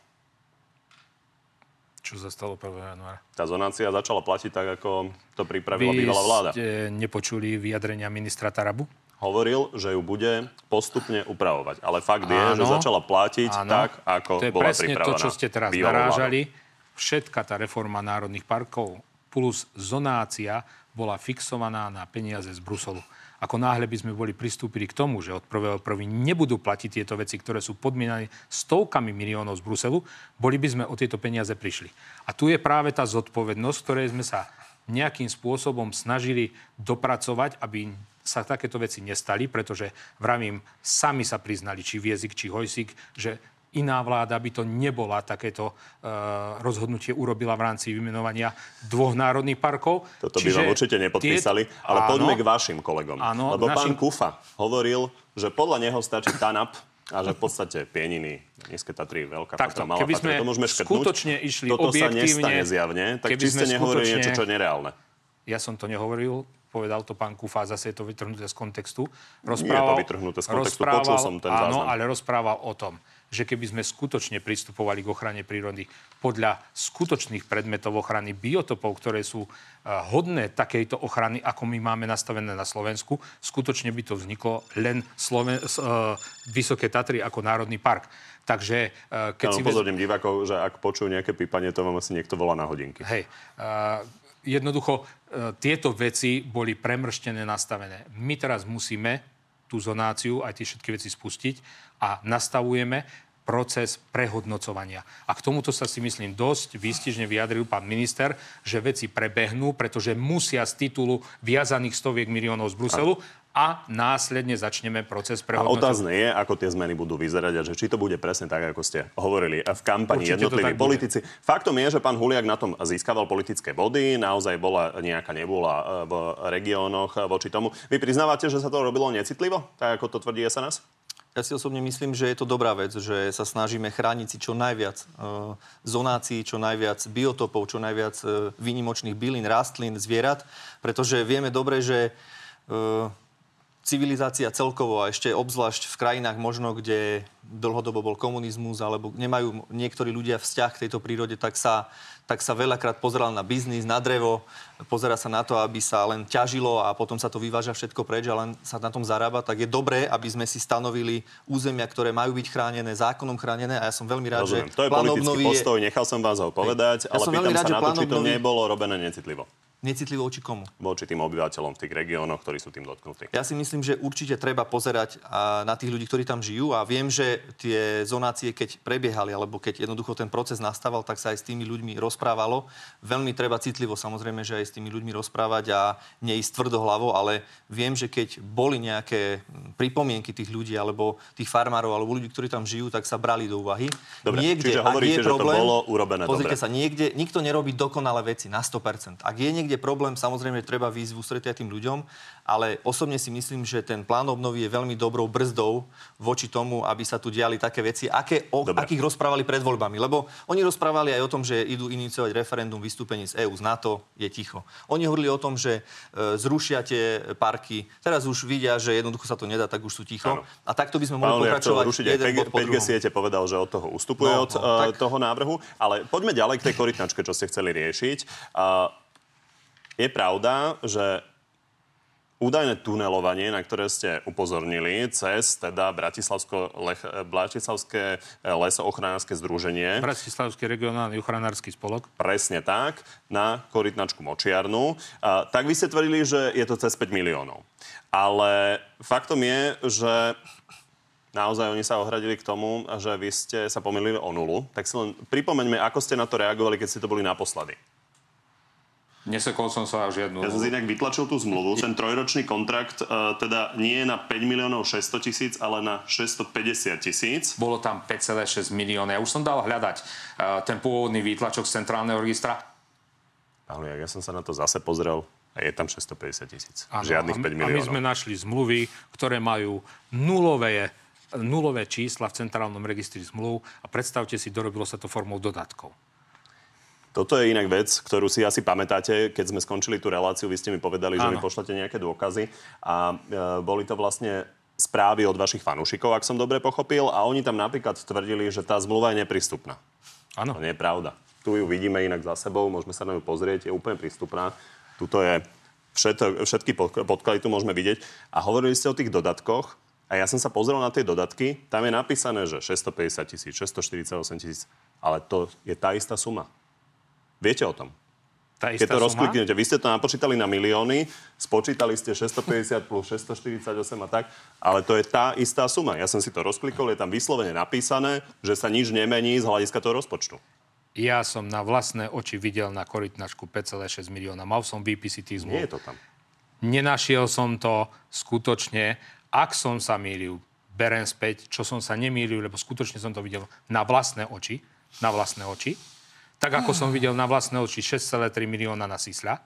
Čo sa stalo 1. januára? Tá zonácia začala platiť tak, ako to pripravila Vy bývalá vláda. ste nepočuli vyjadrenia ministra Tarabu? Hovoril, že ju bude postupne upravovať. Ale fakt je, že Áno. začala platiť Áno. tak, ako to je bola presne pripravená to, čo ste teraz narážali. Všetka tá reforma národných parkov plus zonácia bola fixovaná na peniaze z Bruselu. Ako náhle by sme boli pristúpili k tomu, že od 1.1. nebudú platiť tieto veci, ktoré sú podmienané stovkami miliónov z Bruselu, boli by sme o tieto peniaze prišli. A tu je práve tá zodpovednosť, ktorej sme sa nejakým spôsobom snažili dopracovať, aby sa takéto veci nestali, pretože vravím, sami sa priznali, či Viezik, či Hojsik, že iná vláda by to nebola takéto uh, rozhodnutie urobila v rámci vymenovania dvoch národných parkov. Toto by vám určite nepodpísali, tie- ale áno, poďme k vašim kolegom. Áno, Lebo k pán našim- Kufa hovoril, že podľa neho stačí TANAP a že v podstate Pieniny, Nízke Tatry, Veľká Takto, Fatra, Malá keby sme to môžeme škrtnúť. skutočne išli Toto sa objektívne, nestane zjavne, tak keby či ste nehovorili niečo, čo je nereálne. Ja som to nehovoril, povedal to pán Kufa, zase je to vytrhnuté z kontextu. je to vytrhnuté z kontextu, počul som ten Áno, záznam. ale rozprával o tom, že keby sme skutočne pristupovali k ochrane prírody podľa skutočných predmetov ochrany biotopov, ktoré sú e, hodné takejto ochrany, ako my máme nastavené na Slovensku, skutočne by to vzniklo len Sloven- uh, Vysoké Tatry ako národný park. Takže uh, keď si... Pozorním divákov, že ak počujú nejaké pípanie, to vám asi niekto volá na hodinky. Hej. Jednoducho, tieto veci boli premrštené, nastavené. My teraz musíme tú zonáciu, aj tie všetky veci spustiť a nastavujeme proces prehodnocovania. A k tomuto sa si myslím dosť výstižne vyjadril pán minister, že veci prebehnú, pretože musia z titulu viazaných stoviek miliónov z Bruselu a následne začneme proces prehodnocovania. A otázne je, ako tie zmeny budú vyzerať a že či to bude presne tak, ako ste hovorili v kampani Určite jednotliví politici. Bude. Faktom je, že pán Huliak na tom získaval politické body, naozaj bola nejaká nebola v regiónoch voči tomu. Vy priznávate, že sa to robilo necitlivo, tak ako to tvrdí SNS? Ja si osobne myslím, že je to dobrá vec, že sa snažíme chrániť si čo najviac e, zonácií, čo najviac biotopov, čo najviac e, výnimočných bylín, rastlín, zvierat, pretože vieme dobre, že e, civilizácia celkovo a ešte obzvlášť v krajinách možno, kde dlhodobo bol komunizmus alebo nemajú niektorí ľudia vzťah k tejto prírode, tak sa tak sa veľakrát pozeral na biznis, na drevo, pozera sa na to, aby sa len ťažilo a potom sa to vyváža všetko preč a len sa na tom zarába, tak je dobré, aby sme si stanovili územia, ktoré majú byť chránené, zákonom chránené a ja som veľmi rád, Rozumiem. že to je politický postoj, nechal som vás ho povedať, ja ale pýtam rád, sa na to, či to nebolo robené necitlivo. Necitlivo voči komu? Voči tým obyvateľom v tých regiónoch, ktorí sú tým dotknutí. Ja si myslím, že určite treba pozerať na tých ľudí, ktorí tam žijú a viem, že tie zonácie, keď prebiehali, alebo keď jednoducho ten proces nastával, tak sa aj s tými ľuďmi rozprávalo. Veľmi treba citlivo samozrejme, že aj s tými ľuďmi rozprávať a neísť tvrdohlavo, ale viem, že keď boli nejaké pripomienky tých ľudí alebo tých farmárov alebo ľudí, ktorí tam žijú, tak sa brali do úvahy. Dobre, niekde, čiže hovoríte, je problém, že to bolo urobené Pozrite dobre. sa, niekde, nikto nerobí dokonalé veci na 100%. Ak je niekde niekde problém, samozrejme treba výjsť v ústretia tým ľuďom, ale osobne si myslím, že ten plán obnovy je veľmi dobrou brzdou voči tomu, aby sa tu diali také veci, aké, o Dobre. akých rozprávali pred voľbami. Lebo oni rozprávali aj o tom, že idú iniciovať referendum vystúpení z EÚ, z NATO, je ticho. Oni hovorili o tom, že e, zrušia tie parky. Teraz už vidia, že jednoducho sa to nedá, tak už sú ticho. Ano. A takto by sme mohli pokračovať. Rušiť jeden 5, 5G siete povedal, že od toho ustupuje no, od no, uh, tak... toho návrhu. Ale poďme ďalej k tej korytnačke, čo ste chceli riešiť. Uh, je pravda, že údajné tunelovanie, na ktoré ste upozornili, cez teda Bratislavské leso-ochranárske združenie. Bratislavský regionálny ochranársky spolok. Presne tak, na korytnačku Močiarnu. A, tak vy ste tvrdili, že je to cez 5 miliónov. Ale faktom je, že naozaj oni sa ohradili k tomu, že vy ste sa pomýlili o nulu. Tak si len pripomeňme, ako ste na to reagovali, keď ste to boli naposledy. Nesekol som sa žiadnu... Ja som si inak vytlačil tú zmluvu. Ten trojročný kontrakt uh, teda nie je na 5 miliónov 600 tisíc, ale na 650 tisíc. Bolo tam 5,6 milióna. Ja už som dal hľadať uh, ten pôvodný výtlačok z centrálneho registra. Ale ja som sa na to zase pozrel. A je tam 650 tisíc. Žiadnych 5 miliónov. A my sme našli zmluvy, ktoré majú nulové nulové čísla v centrálnom registri zmluv a predstavte si, dorobilo sa to formou dodatkov. Toto je inak vec, ktorú si asi pamätáte, keď sme skončili tú reláciu, vy ste mi povedali, Áno. že mi pošlete nejaké dôkazy a e, boli to vlastne správy od vašich fanúšikov, ak som dobre pochopil, a oni tam napríklad tvrdili, že tá zmluva je neprístupná. Áno. To nie je pravda. Tu ju vidíme inak za sebou, môžeme sa na ňu pozrieť, je úplne prístupná. Tuto je všet, všetky podklady tu môžeme vidieť. A hovorili ste o tých dodatkoch, a ja som sa pozrel na tie dodatky, tam je napísané, že 650 tisíc, 648 tisíc, ale to je tá istá suma. Viete o tom? Tá Keď to rozkliknete, vy ste to napočítali na milióny, spočítali ste 650 plus 648 a tak, ale to je tá istá suma. Ja som si to rozklikol, je tam vyslovene napísané, že sa nič nemení z hľadiska toho rozpočtu. Ja som na vlastné oči videl na korytnačku 5,6 milióna. Mal som VPC tých zmluv. Nie je to tam. Nenašiel som to skutočne. Ak som sa mýlil, berem späť, čo som sa nemýlil, lebo skutočne som to videl na vlastné oči. Na vlastné oči tak ako som videl na vlastné oči 6,3 milióna na Sisla.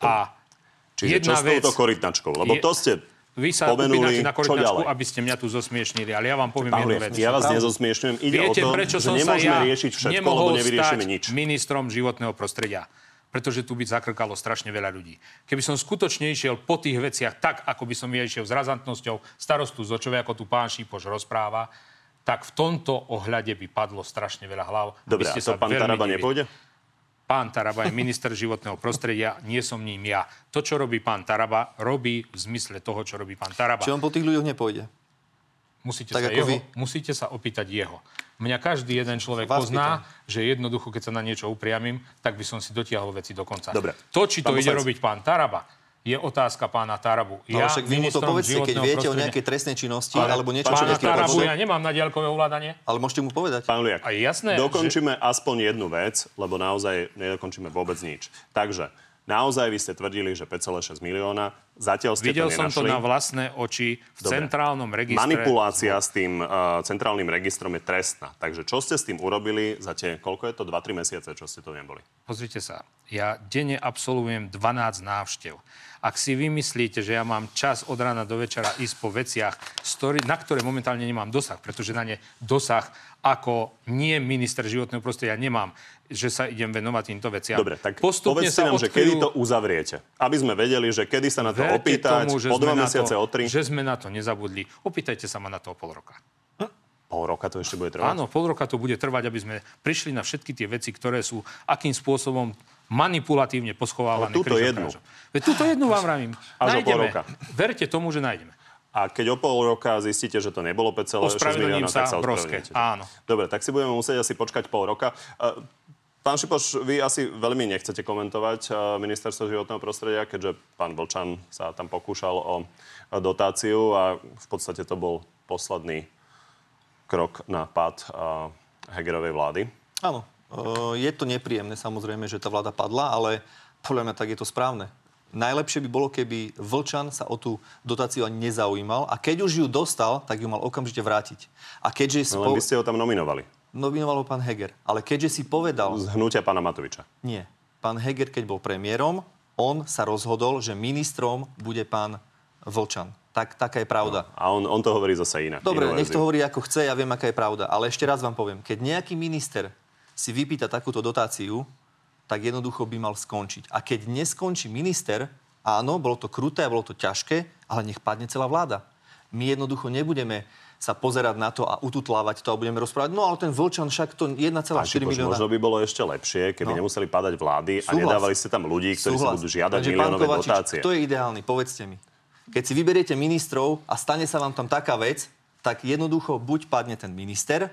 A Čiže jedna čo s vec, touto korytnačkou? Lebo to ste vy sa spomenuli, na korytnačku, aby ste mňa tu zosmiešnili, ale ja vám poviem Pán jednu vec. Ja vás nezosmiešňujem. Ide Viete, o to, prečo že som nemôžeme sa ja riešiť všetko, lebo nevyriešime nič. ministrom životného prostredia pretože tu by zakrkalo strašne veľa ľudí. Keby som skutočne išiel po tých veciach tak, ako by som išiel s razantnosťou starostu z Očovej, ako tu pán Šípoš rozpráva, tak v tomto ohľade by padlo strašne veľa hlav. Dobre, a to pán Taraba nepôjde? Pán Taraba je minister životného prostredia, nie som ním ja. To, čo robí pán Taraba, robí v zmysle toho, čo robí pán Taraba. Či on po tých ľuďoch nepôjde? Musíte, Tak sa jeho, vy? musíte sa opýtať jeho. Mňa každý jeden človek Vás pozná, že jednoducho, keď sa na niečo upriamím, tak by som si dotiahol veci do konca. Dobre. To, či to Pán ide poslanec. robiť pán Taraba, je otázka pána Tarabu. No, však vy mu to povedzte, keď viete o prostredia- nejakej trestnej činnosti, Ale alebo niečo, čo Pána nejaký Tarabu ja nemám na diaľkové ovládanie. Ale môžete mu povedať. Pán Liak, A jasné, dokončíme aspoň jednu vec, lebo naozaj nedokončíme vôbec nič. Takže, naozaj vy ste tvrdili, že 5,6 milióna, zatiaľ ste Videl to som to na vlastné oči v Dobre. centrálnom registre. Manipulácia s tým uh, centrálnym registrom je trestná. Takže čo ste s tým urobili za tie, koľko je to, 2-3 mesiace, čo ste to neboli? Pozrite sa, ja denne absolvujem 12 návštev. Ak si vymyslíte, že ja mám čas od rána do večera ísť po veciach, na ktoré momentálne nemám dosah, pretože na ne dosah ako nie minister životného prostredia nemám, že sa idem venovať týmto veciam. Dobre, tak Postupne povedzte nám, že kedy odkryjú- to uzavriete. Aby sme vedeli, že kedy sa na to Verte opýtať, tomu, že o dva mesiace, to, o tri, Že sme na to nezabudli. Opýtajte sa ma na to o pol roka. pol roka to ešte bude trvať. Áno, pol roka to bude trvať, aby sme prišli na všetky tie veci, ktoré sú akým spôsobom manipulatívne poschovávané. Ale túto jednu. Veď túto jednu vám vravím. Až o pol nájdeme. roka. Verte tomu, že nájdeme. A keď o pol roka zistíte, že to nebolo 5,6 Ospravedlním milióna, sa tak sa ospravedlníte. Áno. Dobre, tak si budeme musieť asi počkať pol roka. E, Pán Šipoš, vy asi veľmi nechcete komentovať e, ministerstvo životného prostredia, keďže pán Vlčan sa tam pokúšal o dotáciu a v podstate to bol posledný krok na pád e, Hegerovej vlády. Áno, je to nepríjemné samozrejme, že tá vláda padla, ale podľa mňa tak je to správne. Najlepšie by bolo, keby Vlčan sa o tú dotáciu ani nezaujímal a keď už ju dostal, tak ju mal okamžite vrátiť. A keďže si No, len by ste ho tam nominovali. nominoval ho pán Heger, ale keďže si povedal... Z hnutia pána Matoviča. Nie. Pán Heger, keď bol premiérom, on sa rozhodol, že ministrom bude pán Vlčan. Tak, taká je pravda. A on, on to hovorí zase inak. Dobre, nech to hovorí ako chce, ja viem, aká je pravda. Ale ešte raz vám poviem, keď nejaký minister si vypýta takúto dotáciu, tak jednoducho by mal skončiť. A keď neskončí minister, áno, bolo to kruté, bolo to ťažké, ale nech padne celá vláda. My jednoducho nebudeme sa pozerať na to a ututlávať to a budeme rozprávať, no ale ten Vlčan však to 1,4 Pán Šipoš, milióna. možno by bolo ešte lepšie, keby No. nemuseli padať vlády a Súhlas. nedávali ste tam ľudí, ktorí si Súhlas. budú žiadať pán miliónové Kovačič, dotácie. Kto je ideálny? Povedzte mi. Keď si vyberiete ministrov a stane sa vám tam taká vec, tak jednoducho buď padne ten minister,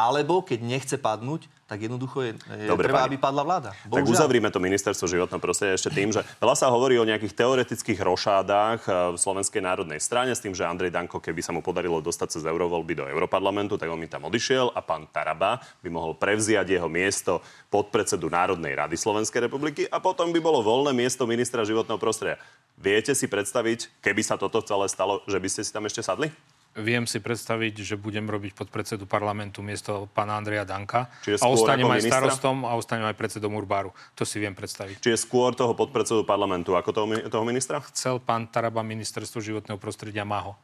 alebo keď nechce padnúť, tak jednoducho je, je Dobre, treba, pani. aby padla vláda. Tak uzavrime to ministerstvo životného prostredia ešte tým, že veľa sa hovorí o nejakých teoretických rošádách eh, v Slovenskej národnej strane s tým, že Andrej Danko, keby sa mu podarilo dostať cez eurovoľby do Europarlamentu, tak on mi tam odišiel a pán Taraba by mohol prevziať jeho miesto podpredsedu Národnej rady Slovenskej republiky a potom by bolo voľné miesto ministra životného prostredia. Viete si predstaviť, keby sa toto celé stalo, že by ste si tam ešte sadli? Viem si predstaviť, že budem robiť podpredsedu parlamentu miesto pána Andreja Danka. Čiže a ostanem aj ministra? starostom a ostanem aj predsedom Urbáru. To si viem predstaviť. Čiže skôr toho podpredsedu parlamentu ako toho, toho ministra? Chcel pán Taraba ministerstvo životného prostredia, má ho.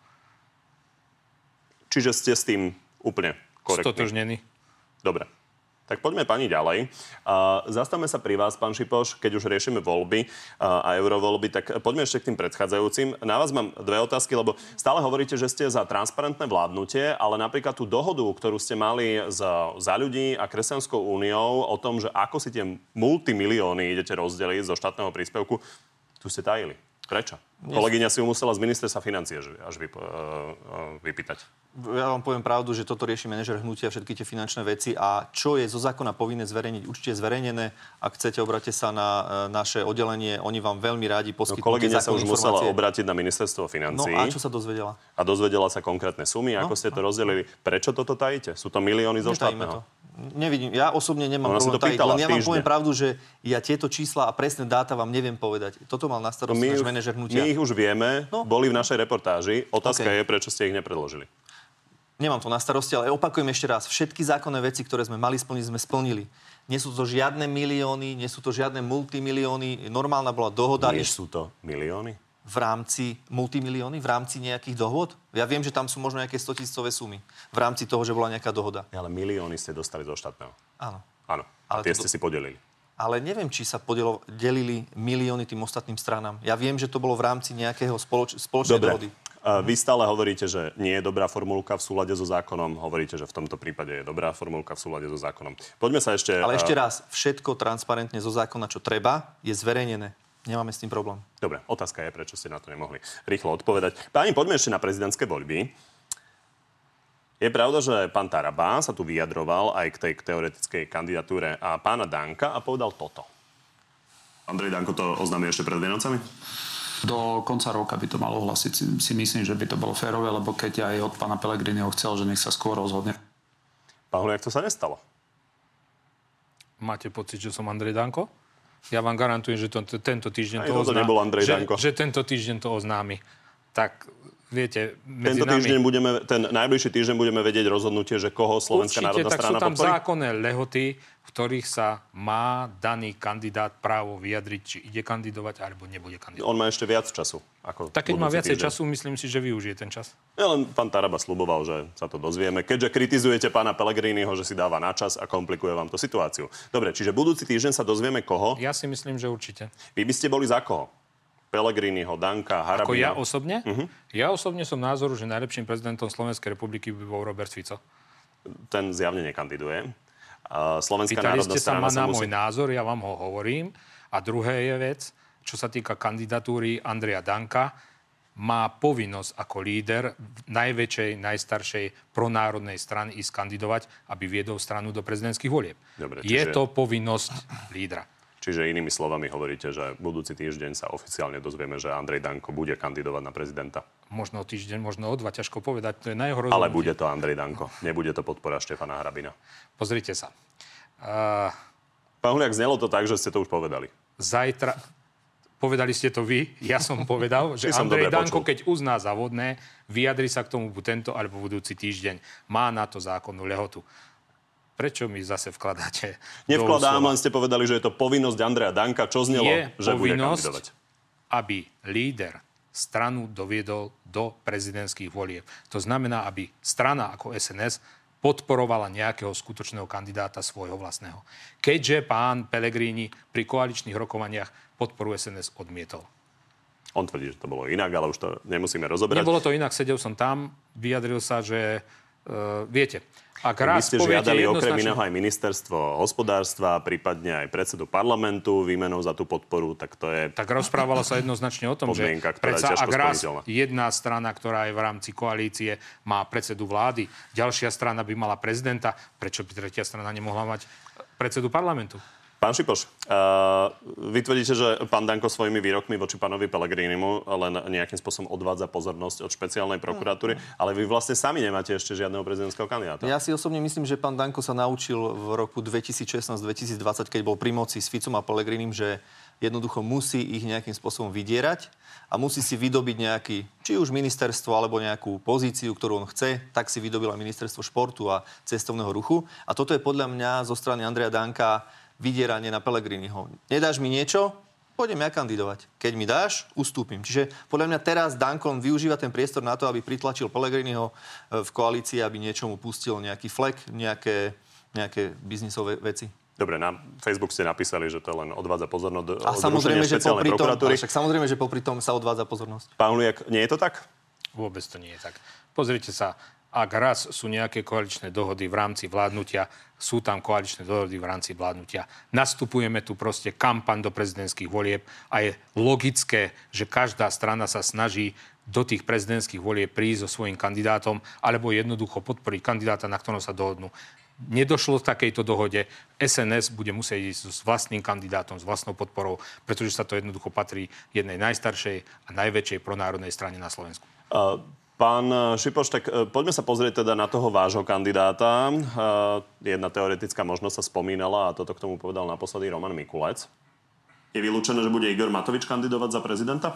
Čiže ste s tým úplne korektní? Stotožnený. Dobre. Tak poďme pani ďalej. Uh, zastavme sa pri vás, pán Šipoš, keď už riešime voľby uh, a eurovoľby, tak poďme ešte k tým predchádzajúcim. Na vás mám dve otázky, lebo stále hovoríte, že ste za transparentné vládnutie, ale napríklad tú dohodu, ktorú ste mali za, za ľudí a Kresťanskou úniou o tom, že ako si tie multimilióny idete rozdeliť zo štátneho príspevku, tu ste tajili. Prečo? Kolegyňa si ju musela z ministerstva financie až, vyp, uh, uh, vypýtať. Ja vám poviem pravdu, že toto rieši manažer hnutia, všetky tie finančné veci a čo je zo zákona povinné zverejniť, určite je zverejnené. Ak chcete, obráte sa na e, naše oddelenie, oni vám veľmi rádi No, poskytnú kolegyňa tie sa už základné musela informácie. obrátiť na ministerstvo No financí. a čo sa dozvedela? a dozvedela sa konkrétne sumy, ako ste to rozdelili. Prečo toto tajíte? Sú to milióny zo Netajíme štátneho? to. Nevidím, ja osobne nemám Ona problém tajiť, len ja vám týždne. poviem pravdu, že ja tieto čísla a presné dáta vám neviem povedať. Toto mal na starosti my, náš manažer my hnutia. ich už vieme, No. boli v našej reportáži. Otázka OK. je, prečo ste ich nepredložili. Nemám to na starosti, ale opakujem ešte raz. Všetky zákonné veci, ktoré sme mali splniť, sme splnili. Nie sú to žiadne milióny, nie sú to žiadne multimilióny. Normálna bola dohoda Nie sú to milióny? V rámci multimilióny, v rámci nejakých dohôd. Ja viem, že tam sú možno nejaké 100 tisícové sumy. V rámci toho, že bola nejaká dohoda. Ale milióny ste dostali zo štátneho. Áno. Áno. A Ale tie to- ste si podelili. Ale neviem, či sa podielo, delili milióny tým ostatným stranám. Ja viem, že to bolo v rámci nejakého spoloč, spoločnej Dobre. dohody. Vy stále hovoríte, že nie je dobrá formulka v súlade so zákonom. Hovoríte, že v tomto prípade je dobrá formulka v súlade so zákonom. Poďme sa ešte... Ale ešte raz, všetko transparentne zo zákona, čo treba, je zverejnené. Nemáme s tým problém. Dobre, otázka je, prečo ste na to nemohli rýchlo odpovedať. Páni, poďme ešte na prezidentské voľby. Je pravda, že pán Taraba sa tu vyjadroval aj k tej teoretickej kandidatúre a pána Danka a povedal toto. Andrej Danko to oznámil ešte pred Vienocami? Do konca roka by to malo hlasiť. Si, si myslím, že by to bolo férové, lebo keď aj od pána Pelegriniho chcel, že nech sa skôr rozhodne. Pán Huliak, to sa nestalo. Máte pocit, že som Andrej Danko? Ja vám garantujem, že to, tento týždeň Aj to, nebol Andrej že, Danko. že tento týždeň to oznámi. Tak viete, medzi Tento nami... týždeň budeme, ten najbližší týždeň budeme vedieť rozhodnutie, že koho Slovenská Určite, národná tak sú strana tam podporí? zákonné lehoty, v ktorých sa má daný kandidát právo vyjadriť, či ide kandidovať alebo nebude kandidovať. On má ešte viac času. Ako Tak keď má viacej týždeň. času, myslím si, že využije ten čas. Ja len pán Taraba sluboval, že sa to dozvieme. Keďže kritizujete pána Pellegriniho, že si dáva na čas a komplikuje vám to situáciu. Dobre, čiže budúci týždeň sa dozvieme koho. Ja si myslím, že určite. Vy by ste boli za koho? Pellegriniho, Danka, Harabina? Ako ja osobne? Mhm. Ja osobne som názoru, že najlepším prezidentom Slovenskej republiky by bol Robert Fico. Ten zjavne nekandiduje. Slovenská Pýtali národná ste sa ma na musí... môj názor, ja vám ho hovorím. A druhé je vec, čo sa týka kandidatúry Andreja Danka, má povinnosť ako líder najväčšej, najstaršej pronárodnej strany ísť kandidovať, aby viedol stranu do prezidentských volieb. Dobre, Je čiže- to povinnosť lídra. Čiže inými slovami hovoríte, že budúci týždeň sa oficiálne dozvieme, že Andrej Danko bude kandidovať na prezidenta. Možno o týždeň, možno o dva, ťažko povedať. To je na jeho Ale bude to Andrej Danko. Nebude to podpora Štefana Hrabina. Pozrite sa. Uh, Pán Huliak, znelo to tak, že ste to už povedali. zajtra... Povedali ste to vy, ja som povedal, že som Andrej Danko, počul. keď uzná za vodné, vyjadri sa k tomu tento alebo budúci týždeň. Má na to zákonnú lehotu. Prečo mi zase vkladáte? Nevkladám, len ste povedali, že je to povinnosť Andreja Danka. Čo znelo, Je že bude kandidovať? aby líder stranu doviedol do prezidentských volieb. To znamená, aby strana ako SNS podporovala nejakého skutočného kandidáta svojho vlastného. Keďže pán Pellegrini pri koaličných rokovaniach podporu SNS odmietol. On tvrdí, že to bolo inak, ale už to nemusíme rozoberať. Nebolo to inak, sedel som tam, vyjadril sa, že uh, viete, ak Vy raz ste poviete žiadali okrem iného aj ministerstvo hospodárstva, prípadne aj predsedu parlamentu výmenou za tú podporu, tak to je... tak rozprávalo sa jednoznačne o tom, že predsa ak raz jedna strana, ktorá je v rámci koalície, má predsedu vlády, ďalšia strana by mala prezidenta, prečo by tretia strana nemohla mať predsedu parlamentu? Pán Šipoš, uh, vy tvrdíte, že pán Danko svojimi výrokmi voči pánovi Pellegrinimu len nejakým spôsobom odvádza pozornosť od špeciálnej prokuratúry, ale vy vlastne sami nemáte ešte žiadneho prezidentského kandidáta. Ja si osobne myslím, že pán Danko sa naučil v roku 2016-2020, keď bol pri moci s Ficom a Pelegrinim, že jednoducho musí ich nejakým spôsobom vydierať a musí si vydobiť nejaký, či už ministerstvo, alebo nejakú pozíciu, ktorú on chce, tak si vydobil aj ministerstvo športu a cestovného ruchu. A toto je podľa mňa zo strany Andreja Danka vydieranie na Pelegriniho. Nedáš mi niečo, pôjdem ja kandidovať. Keď mi dáš, ustúpim. Čiže podľa mňa teraz Danko len využíva ten priestor na to, aby pritlačil Pellegriniho e, v koalícii, aby niečomu pustil nejaký flek, nejaké, nejaké biznisové veci. Dobre, na Facebook ste napísali, že to len odvádza pozornosť A od samozrejme, že popri tom, však samozrejme, že popri tom sa odvádza pozornosť. Pán Huliak, nie je to tak? Vôbec to nie je tak. Pozrite sa, ak raz sú nejaké koaličné dohody v rámci vládnutia, sú tam koaličné dohody v rámci vládnutia. Nastupujeme tu proste kampaň do prezidentských volieb a je logické, že každá strana sa snaží do tých prezidentských volieb prísť so svojím kandidátom alebo jednoducho podporiť kandidáta, na ktorom sa dohodnú. Nedošlo k takejto dohode. SNS bude musieť ísť s vlastným kandidátom, s vlastnou podporou, pretože sa to jednoducho patrí jednej najstaršej a najväčšej pronárodnej strane na Slovensku. Uh, Pán Šipoš, tak e, poďme sa pozrieť teda na toho vášho kandidáta. E, Jedna teoretická možnosť sa spomínala a toto k tomu povedal naposledy Roman Mikulec. Je vylúčené, že bude Igor Matovič kandidovať za prezidenta?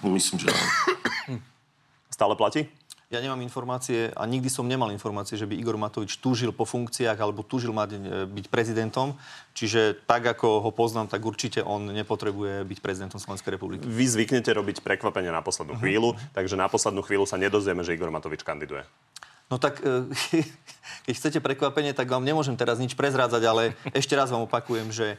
Myslím, že Stále platí? Ja nemám informácie a nikdy som nemal informácie, že by Igor Matovič túžil po funkciách alebo túžil mať, e, byť prezidentom. Čiže tak, ako ho poznám, tak určite on nepotrebuje byť prezidentom Slovenskej republiky. Vy zvyknete robiť prekvapenie na poslednú chvíľu, takže na poslednú chvíľu sa nedozvieme, že Igor Matovič kandiduje. No tak, e, keď chcete prekvapenie, tak vám nemôžem teraz nič prezrádzať, ale ešte raz vám opakujem, že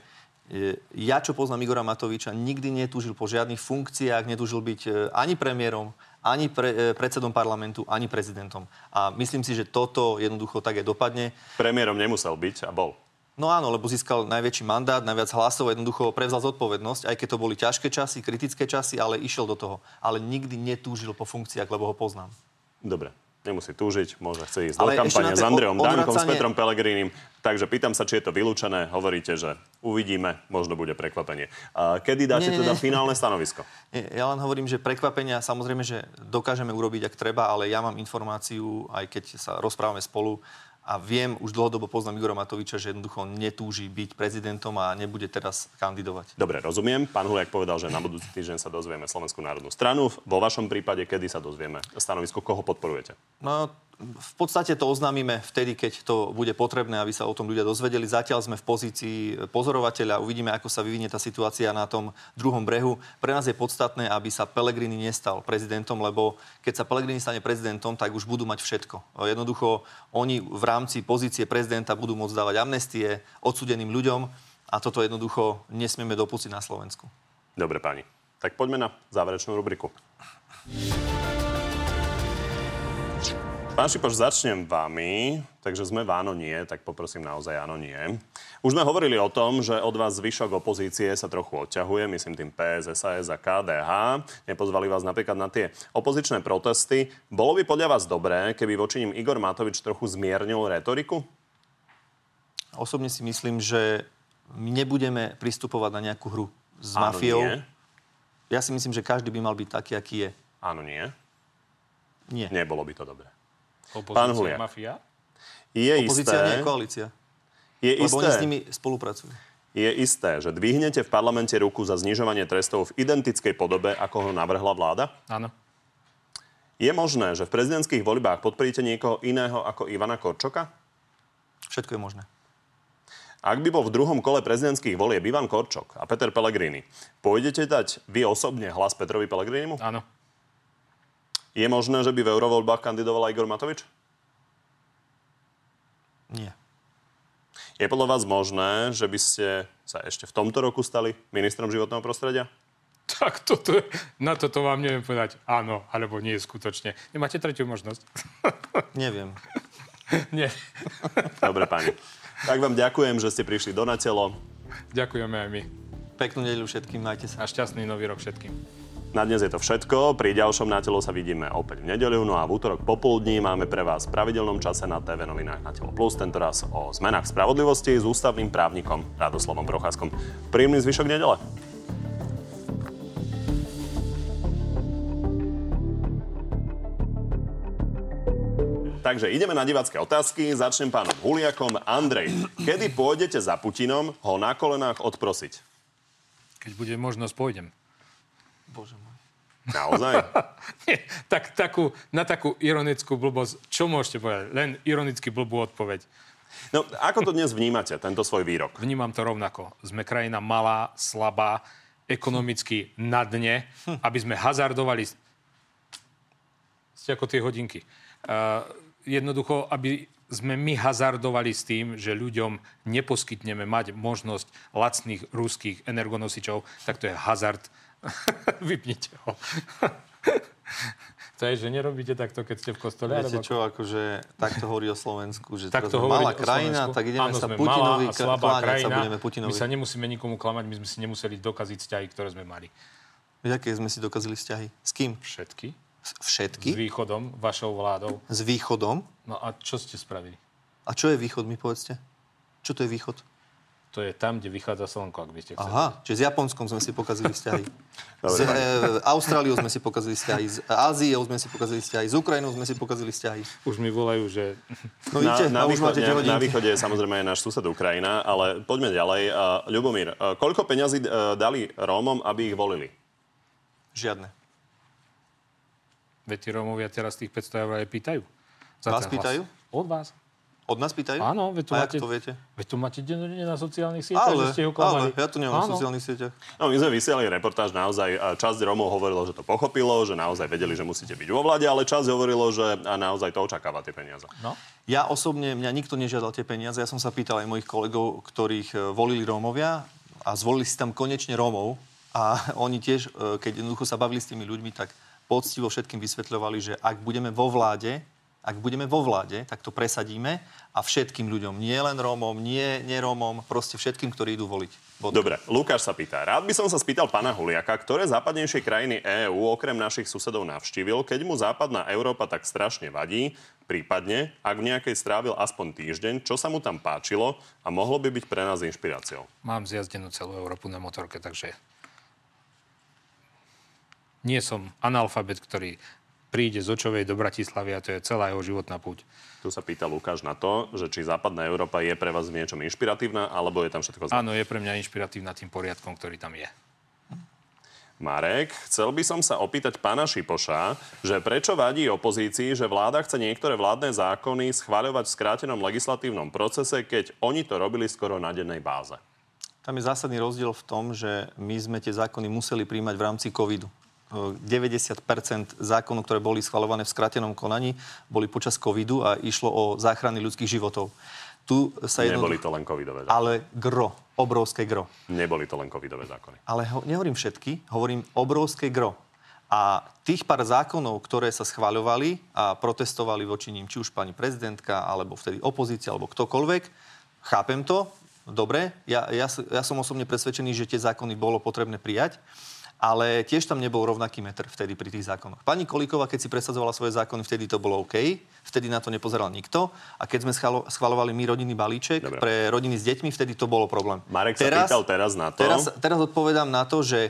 E, Ja, čo poznám Igora Matoviča, nikdy netúžil po žiadnych funkciách, netúžil byť ani premiérom, ani pre, e, predsedom parlamentu, ani prezidentom. A myslím si, že toto jednoducho tak aj dopadne. Premiérom nemusel byť a bol. No áno, lebo získal najväčší mandát, najviac hlasov, jednoducho prevzal zodpovednosť, aj keď to boli ťažké časy, kritické časy, ale išiel do toho. Ale nikdy netúžil po funkciách, lebo ho poznám. Dobre, nemusí túžiť, môže chce ísť Ale do kampane s Andreom od- Dankom, s odvracanie- Petrom Pelegrínim. Takže pýtam sa, či je to vylúčené. Hovoríte, že uvidíme, možno bude prekvapenie. A kedy dáte Nie, nie, teda nie. finálne stanovisko? Nie, Ja len hovorím, že prekvapenia samozrejme, že dokážeme urobiť, ak treba, ale ja mám informáciu, aj keď sa rozprávame spolu, a viem, už dlhodobo poznám Igora Matoviča, že jednoducho netúži byť prezidentom a nebude teraz kandidovať. Dobre, rozumiem. Pán Huliak povedal, že na budúci týždeň sa dozvieme Slovenskú národnú stranu. Vo vašom prípade, kedy sa dozvieme stanovisko, koho podporujete? No, v podstate to oznámime vtedy, keď to bude potrebné, aby sa o tom ľudia dozvedeli. Zatiaľ sme v pozícii pozorovateľa, uvidíme, ako sa vyvinie tá situácia na tom druhom brehu. Pre nás je podstatné, aby sa Pellegrini nestal prezidentom, lebo keď sa Pellegrini stane prezidentom, tak už budú mať všetko. Jednoducho, oni v rámci pozície prezidenta budú môcť dávať amnestie odsudeným ľuďom a toto jednoducho nesmieme dopustiť na Slovensku. Dobre, pani. Tak poďme na záverečnú rubriku. Pán Šipoš, začnem vami, takže sme v áno nie, tak poprosím naozaj áno nie. Už sme hovorili o tom, že od vás zvyšok opozície sa trochu odťahuje, myslím tým PS, SAS a KDH. Nepozvali vás napríklad na tie opozičné protesty. Bolo by podľa vás dobré, keby voči ním Igor Matovič trochu zmiernil retoriku? Osobne si myslím, že my nebudeme pristupovať na nejakú hru s Áno, mafiou. nie. Ja si myslím, že každý by mal byť taký, aký je. Áno, nie. Nie. Nebolo by to dobré. Opozícia, Pán Huliak. mafia? Je Opozícia isté, nie je koalícia. je Lebo isté, oni s nimi spolupracujú. je isté, že dvihnete v parlamente ruku za znižovanie trestov v identickej podobe, ako ho navrhla vláda? Áno. Je možné, že v prezidentských voľbách podporíte niekoho iného ako Ivana Korčoka? Všetko je možné. Ak by bol v druhom kole prezidentských volieb Ivan Korčok a Peter Pellegrini, pôjdete dať vy osobne hlas Petrovi Pellegrinimu? Áno. Je možné, že by v eurovoľbách kandidoval Igor Matovič? Nie. Je podľa vás možné, že by ste sa ešte v tomto roku stali ministrom životného prostredia? Tak toto, na toto vám neviem povedať áno, alebo nie skutočne. Nemáte tretiu možnosť? Neviem. nie. Dobre, pani. Tak vám ďakujem, že ste prišli do Na telo. Ďakujeme aj my. Peknú nedeľu všetkým, majte sa. A šťastný nový rok všetkým. Na dnes je to všetko. Pri ďalšom Na telo sa vidíme opäť v nedeľu. No a v útorok popoludní máme pre vás v pravidelnom čase na TV novinách Na telo plus. Tentoraz o zmenách spravodlivosti s ústavným právnikom Radoslovom Procházkom. Príjemný zvyšok nedele. Takže ideme na divácké otázky. Začnem pánom Huliakom. Andrej, kedy pôjdete za Putinom ho na kolenách odprosiť? Keď bude možnosť, pôjdem. Naozaj? Nie, tak, takú, na takú ironickú blbosť, čo môžete povedať? Len ironicky blbú odpoveď. No, ako to dnes vnímate, tento svoj výrok? Vnímam to rovnako. Sme krajina malá, slabá, ekonomicky na dne, aby sme hazardovali... Ste ako tie hodinky. Uh, jednoducho, aby sme my hazardovali s tým, že ľuďom neposkytneme mať možnosť lacných ruských energonosičov, tak to je hazard. Vypnite ho. to je, že nerobíte takto, keď ste v kostole? Viete alebo- čo, akože takto hovorí o Slovensku, že Tak to hovorí malá krajina, tak ideme Áno, sa Putinovi kláňať sa budeme Putinovi. My sa nemusíme nikomu klamať, my sme si nemuseli dokaziť vzťahy, ktoré sme mali. Jaké sme si dokázali vzťahy? S kým? Všetky. S- S Všetky? východom, vašou vládou. S východom? No a čo ste spravili? A čo je východ, mi povedzte? Čo to je východ? To je tam, kde vychádza slnko, ak by ste chceli. Aha, čiže s Japonskom sme si pokazili vzťahy. Dobre, s e, Austráliou sme si pokazili vzťahy, s Áziou sme si pokazili vzťahy, s Ukrajinou sme si pokazili vzťahy. Už mi volajú, že... No vidíte, na, a už máte východe, na východe je samozrejme aj náš sused Ukrajina, ale poďme ďalej. Uh, Ľubomír, uh, koľko peňazí uh, dali Rómom, aby ich volili? Žiadne. Veď tí Rómovia teraz tých 500 eur aj pýtajú. Za Vás hlas. pýtajú? Od vás. Od nás pýtajú? Áno, veď tu A máte... to viete? Veď tu máte dennodenne na sociálnych sieťach, Ale, že ste ho ale, klamali. ja to nemám na Áno. sociálnych sieťach. No, my sme vysielali reportáž, naozaj a časť Rómov hovorilo, že to pochopilo, že naozaj vedeli, že musíte byť vo vláde, ale časť hovorilo, že naozaj to očakáva tie peniaze. No. Ja osobne, mňa nikto nežiadal tie peniaze. Ja som sa pýtal aj mojich kolegov, ktorých e, volili Rómovia. a zvolili si tam konečne Rómov a oni tiež, e, keď jednoducho sa bavili s tými ľuďmi, tak poctivo všetkým vysvetľovali, že ak budeme vo vláde, ak budeme vo vláde, tak to presadíme a všetkým ľuďom, nie len Rómom, nie nerómom, proste všetkým, ktorí idú voliť. Bodka. Dobre, Lukáš sa pýta. Rád by som sa spýtal pána Huliaka, ktoré západnejšie krajiny EÚ okrem našich susedov navštívil, keď mu západná Európa tak strašne vadí, prípadne, ak v nejakej strávil aspoň týždeň, čo sa mu tam páčilo a mohlo by byť pre nás inšpiráciou. Mám zjazdenú celú Európu na motorke, takže nie som analfabet, ktorý príde z Očovej do Bratislavy a to je celá jeho životná púť. Tu sa pýta Lukáš na to, že či západná Európa je pre vás v niečom inšpiratívna, alebo je tam všetko zle? Áno, je pre mňa inšpiratívna tým poriadkom, ktorý tam je. Marek, chcel by som sa opýtať pána Šipoša, že prečo vadí opozícii, že vláda chce niektoré vládne zákony schváľovať v skrátenom legislatívnom procese, keď oni to robili skoro na dennej báze? Tam je zásadný rozdiel v tom, že my sme tie zákony museli príjmať v rámci covidu. 90% zákonov, ktoré boli schvalované v skratenom konaní, boli počas covidu a išlo o záchrany ľudských životov. Tu sa jedno... Neboli to len covidové zákony. Ale gro, obrovské gro. Neboli to len covidové zákony. Ale ho, nehovorím všetky, hovorím obrovské gro. A tých pár zákonov, ktoré sa schváľovali a protestovali voči ním, či už pani prezidentka, alebo vtedy opozícia, alebo ktokoľvek, chápem to, dobre, ja, ja, ja som osobne presvedčený, že tie zákony bolo potrebné prijať ale tiež tam nebol rovnaký meter vtedy pri tých zákonoch. Pani Kolíková, keď si presadzovala svoje zákony, vtedy to bolo OK, vtedy na to nepozeral nikto. A keď sme schvalovali my rodinný balíček Dobre. pre rodiny s deťmi, vtedy to bolo problém. Marek teraz, sa pýtal teraz na to. Teraz, teraz odpovedám na to, že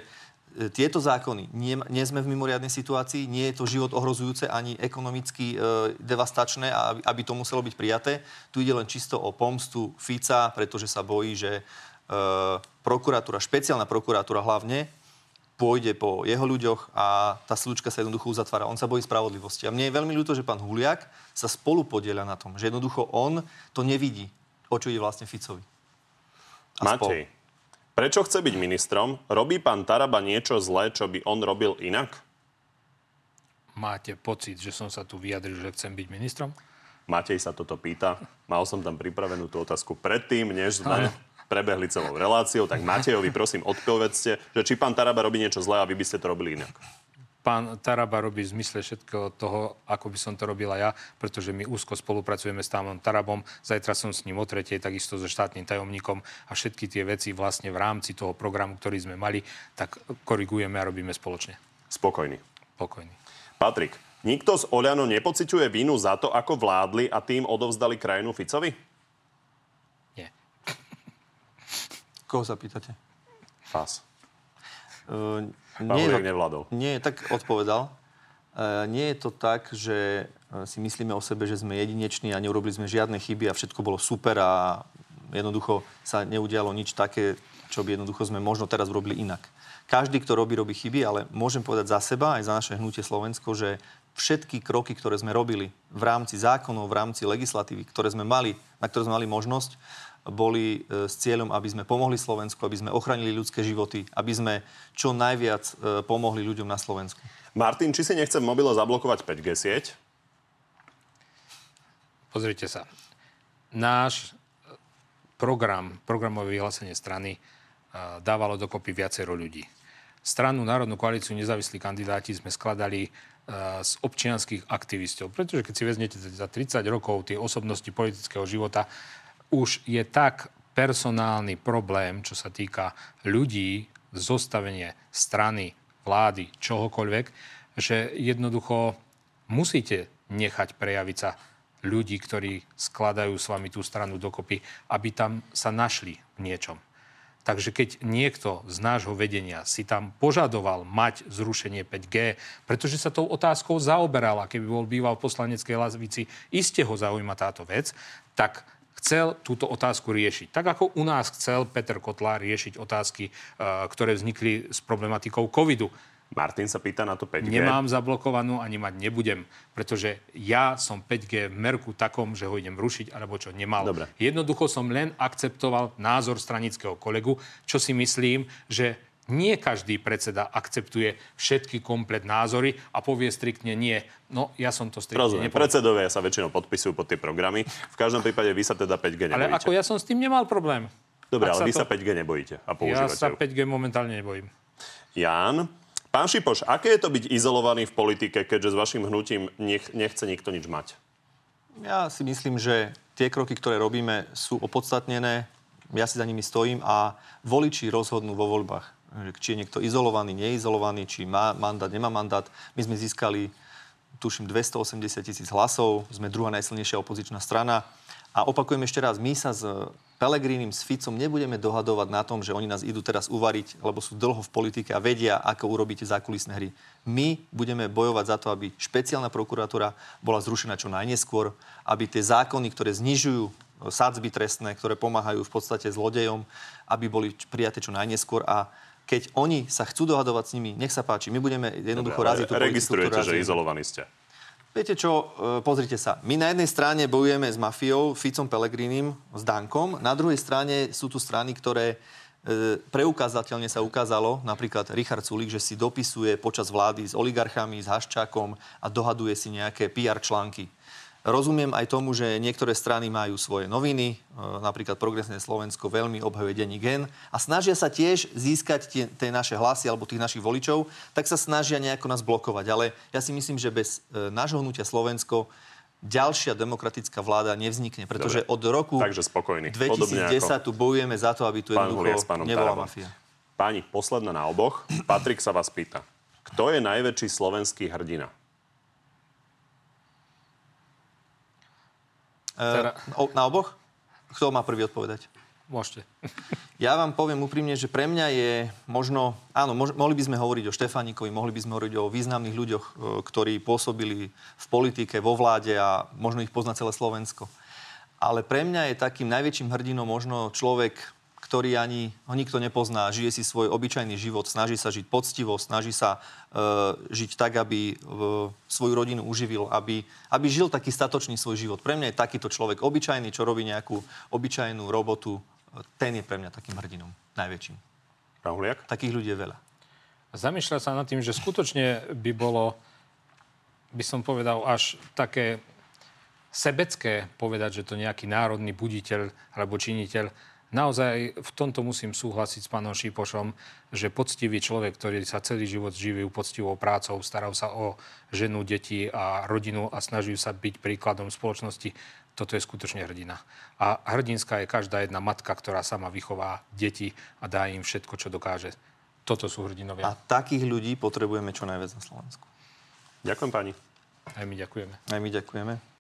e, tieto zákony, nie, nie sme v mimoriadnej situácii, nie je to život ohrozujúce ani ekonomicky e, devastačné, aby, aby to muselo byť prijaté. Tu ide len čisto o pomstu Fica, pretože sa bojí, že e, prokuratúra, špeciálna prokuratúra hlavne, pôjde po jeho ľuďoch a tá slučka sa jednoducho uzatvára. On sa bojí spravodlivosti. A mne je veľmi ľúto, že pán Huliak sa spolu podieľa na tom, že jednoducho on to nevidí, o čo ide vlastne Ficovi. A Matej, spolu. prečo chce byť ministrom? Robí pán Taraba niečo zlé, čo by on robil inak? Máte pocit, že som sa tu vyjadril, že chcem byť ministrom? Matej sa toto pýta. Mal som tam pripravenú tú otázku predtým, než sme prebehli celou reláciou, tak Matejovi prosím odpovedzte, že či pán Taraba robí niečo zlé a vy by ste to robili inak. Pán Taraba robí v zmysle všetkého toho, ako by som to robila ja, pretože my úzko spolupracujeme s pánom Tarabom. Zajtra som s ním o tretej, takisto so štátnym tajomníkom a všetky tie veci vlastne v rámci toho programu, ktorý sme mali, tak korigujeme a robíme spoločne. Spokojný. Spokojný. Patrik, nikto z Oľano nepociťuje vínu za to, ako vládli a tým odovzdali krajinu Ficovi? Koho sa pýtate? Fás. Uh, nie, je, nevládol. Nie, tak odpovedal. Uh, nie je to tak, že si myslíme o sebe, že sme jedineční a neurobili sme žiadne chyby a všetko bolo super a jednoducho sa neudialo nič také, čo by jednoducho sme možno teraz robili inak. Každý, kto robí, robí chyby, ale môžem povedať za seba, aj za naše hnutie Slovensko, že všetky kroky, ktoré sme robili v rámci zákonov, v rámci legislatívy, ktoré sme mali, na ktoré sme mali možnosť, boli e, s cieľom, aby sme pomohli Slovensku, aby sme ochránili ľudské životy, aby sme čo najviac e, pomohli ľuďom na Slovensku. Martin, či si nechce mobile zablokovať 5G sieť? Pozrite sa. Náš program, programové vyhlásenie strany e, dávalo dokopy viacero ľudí. Stranu Národnú koalíciu nezávislí kandidáti sme skladali z občianských aktivistov. Pretože keď si vezmete za 30 rokov tie osobnosti politického života, už je tak personálny problém, čo sa týka ľudí, zostavenie strany, vlády, čohokoľvek, že jednoducho musíte nechať prejaviť sa ľudí, ktorí skladajú s vami tú stranu dokopy, aby tam sa našli v niečom. Takže keď niekto z nášho vedenia si tam požadoval mať zrušenie 5G, pretože sa tou otázkou zaoberala, keby bol býval v poslaneckej lavici, iste ho zaujíma táto vec, tak chcel túto otázku riešiť. Tak ako u nás chcel Peter Kotlár riešiť otázky, eh, ktoré vznikli s problematikou covidu. Martin sa pýta na to 5G. Nemám zablokovanú, ani mať nebudem, pretože ja som 5G v merku takom, že ho idem rušiť, alebo čo nemal. Dobre. Jednoducho som len akceptoval názor stranického kolegu, čo si myslím, že nie každý predseda akceptuje všetky komplet názory a povie striktne nie. No, ja som to striktne Rozumiem. Predsedovia sa väčšinou podpisujú pod tie programy. V každom prípade vy sa teda 5G Ale ako ja som s tým nemal problém. Dobre, Ak ale sa vy to- sa 5G nebojíte a Ja používate sa ju. 5G momentálne nebojím. Ján, pán Šipoš, aké je to byť izolovaný v politike, keďže s vašim hnutím nech, nechce nikto nič mať? Ja si myslím, že tie kroky, ktoré robíme, sú opodstatnené. Ja si za nimi stojím a voliči rozhodnú vo voľbách. Či je niekto izolovaný, neizolovaný, či má mandát, nemá mandát. My sme získali, tuším, 280 tisíc hlasov. Sme druhá najsilnejšia opozičná strana. A opakujem ešte raz, my sa s Pelegrínim, s Ficom nebudeme dohadovať na tom, že oni nás idú teraz uvariť, lebo sú dlho v politike a vedia, ako urobíte zákulisné hry. My budeme bojovať za to, aby špeciálna prokuratúra bola zrušená čo najneskôr, aby tie zákony, ktoré znižujú e, sádzby trestné, ktoré pomáhajú v podstate zlodejom, aby boli prijaté čo najneskôr a keď oni sa chcú dohadovať s nimi, nech sa páči, my budeme jednoducho Dobre, raziť tú registrujete, že izolovaní ste. Viete čo, e, pozrite sa. My na jednej strane bojujeme s mafiou, Ficom Pelegrinim, s Dankom. Na druhej strane sú tu strany, ktoré e, preukázateľne sa ukázalo, napríklad Richard Sulik, že si dopisuje počas vlády s oligarchami, s Haščákom a dohaduje si nejaké PR články. Rozumiem aj tomu, že niektoré strany majú svoje noviny, e, napríklad Progresné Slovensko veľmi obhajuje denní gen a snažia sa tiež získať tie, tie naše hlasy alebo tých našich voličov, tak sa snažia nejako nás blokovať. Ale ja si myslím, že bez e, nášho hnutia Slovensko ďalšia demokratická vláda nevznikne, pretože od roku Takže spokojný. Podobne 2010 ako tu bojujeme za to, aby tu pán jednoducho pánom nebola Tarabom. mafia. Páni, posledná na oboch. Patrik sa vás pýta. Kto je najväčší slovenský hrdina? E, o, na oboch? Kto má prvý odpovedať? Môžete. Ja vám poviem úprimne, že pre mňa je možno... Áno, mož, mohli by sme hovoriť o Štefánikovi, mohli by sme hovoriť o významných ľuďoch, e, ktorí pôsobili v politike, vo vláde a možno ich pozná celé Slovensko. Ale pre mňa je takým najväčším hrdinom možno človek, ktorý ani ho nikto nepozná, žije si svoj obyčajný život, snaží sa žiť poctivo, snaží sa e, žiť tak, aby e, svoju rodinu uživil, aby, aby žil taký statočný svoj život. Pre mňa je takýto človek obyčajný, čo robí nejakú obyčajnú robotu, ten je pre mňa takým hrdinom, najväčším. Pán Huliak? Takých ľudí je veľa. Zamýšľať sa nad tým, že skutočne by bolo, by som povedal, až také sebecké povedať, že to nejaký národný buditeľ alebo činiteľ. Naozaj v tomto musím súhlasiť s pánom Šípošom, že poctivý človek, ktorý sa celý život živil poctivou prácou, staral sa o ženu, deti a rodinu a snažil sa byť príkladom spoločnosti, toto je skutočne hrdina. A hrdinská je každá jedna matka, ktorá sama vychová deti a dá im všetko, čo dokáže. Toto sú hrdinovia. A takých ľudí potrebujeme čo najviac na Slovensku. Ďakujem pani. Aj my ďakujeme. Aj my ďakujeme.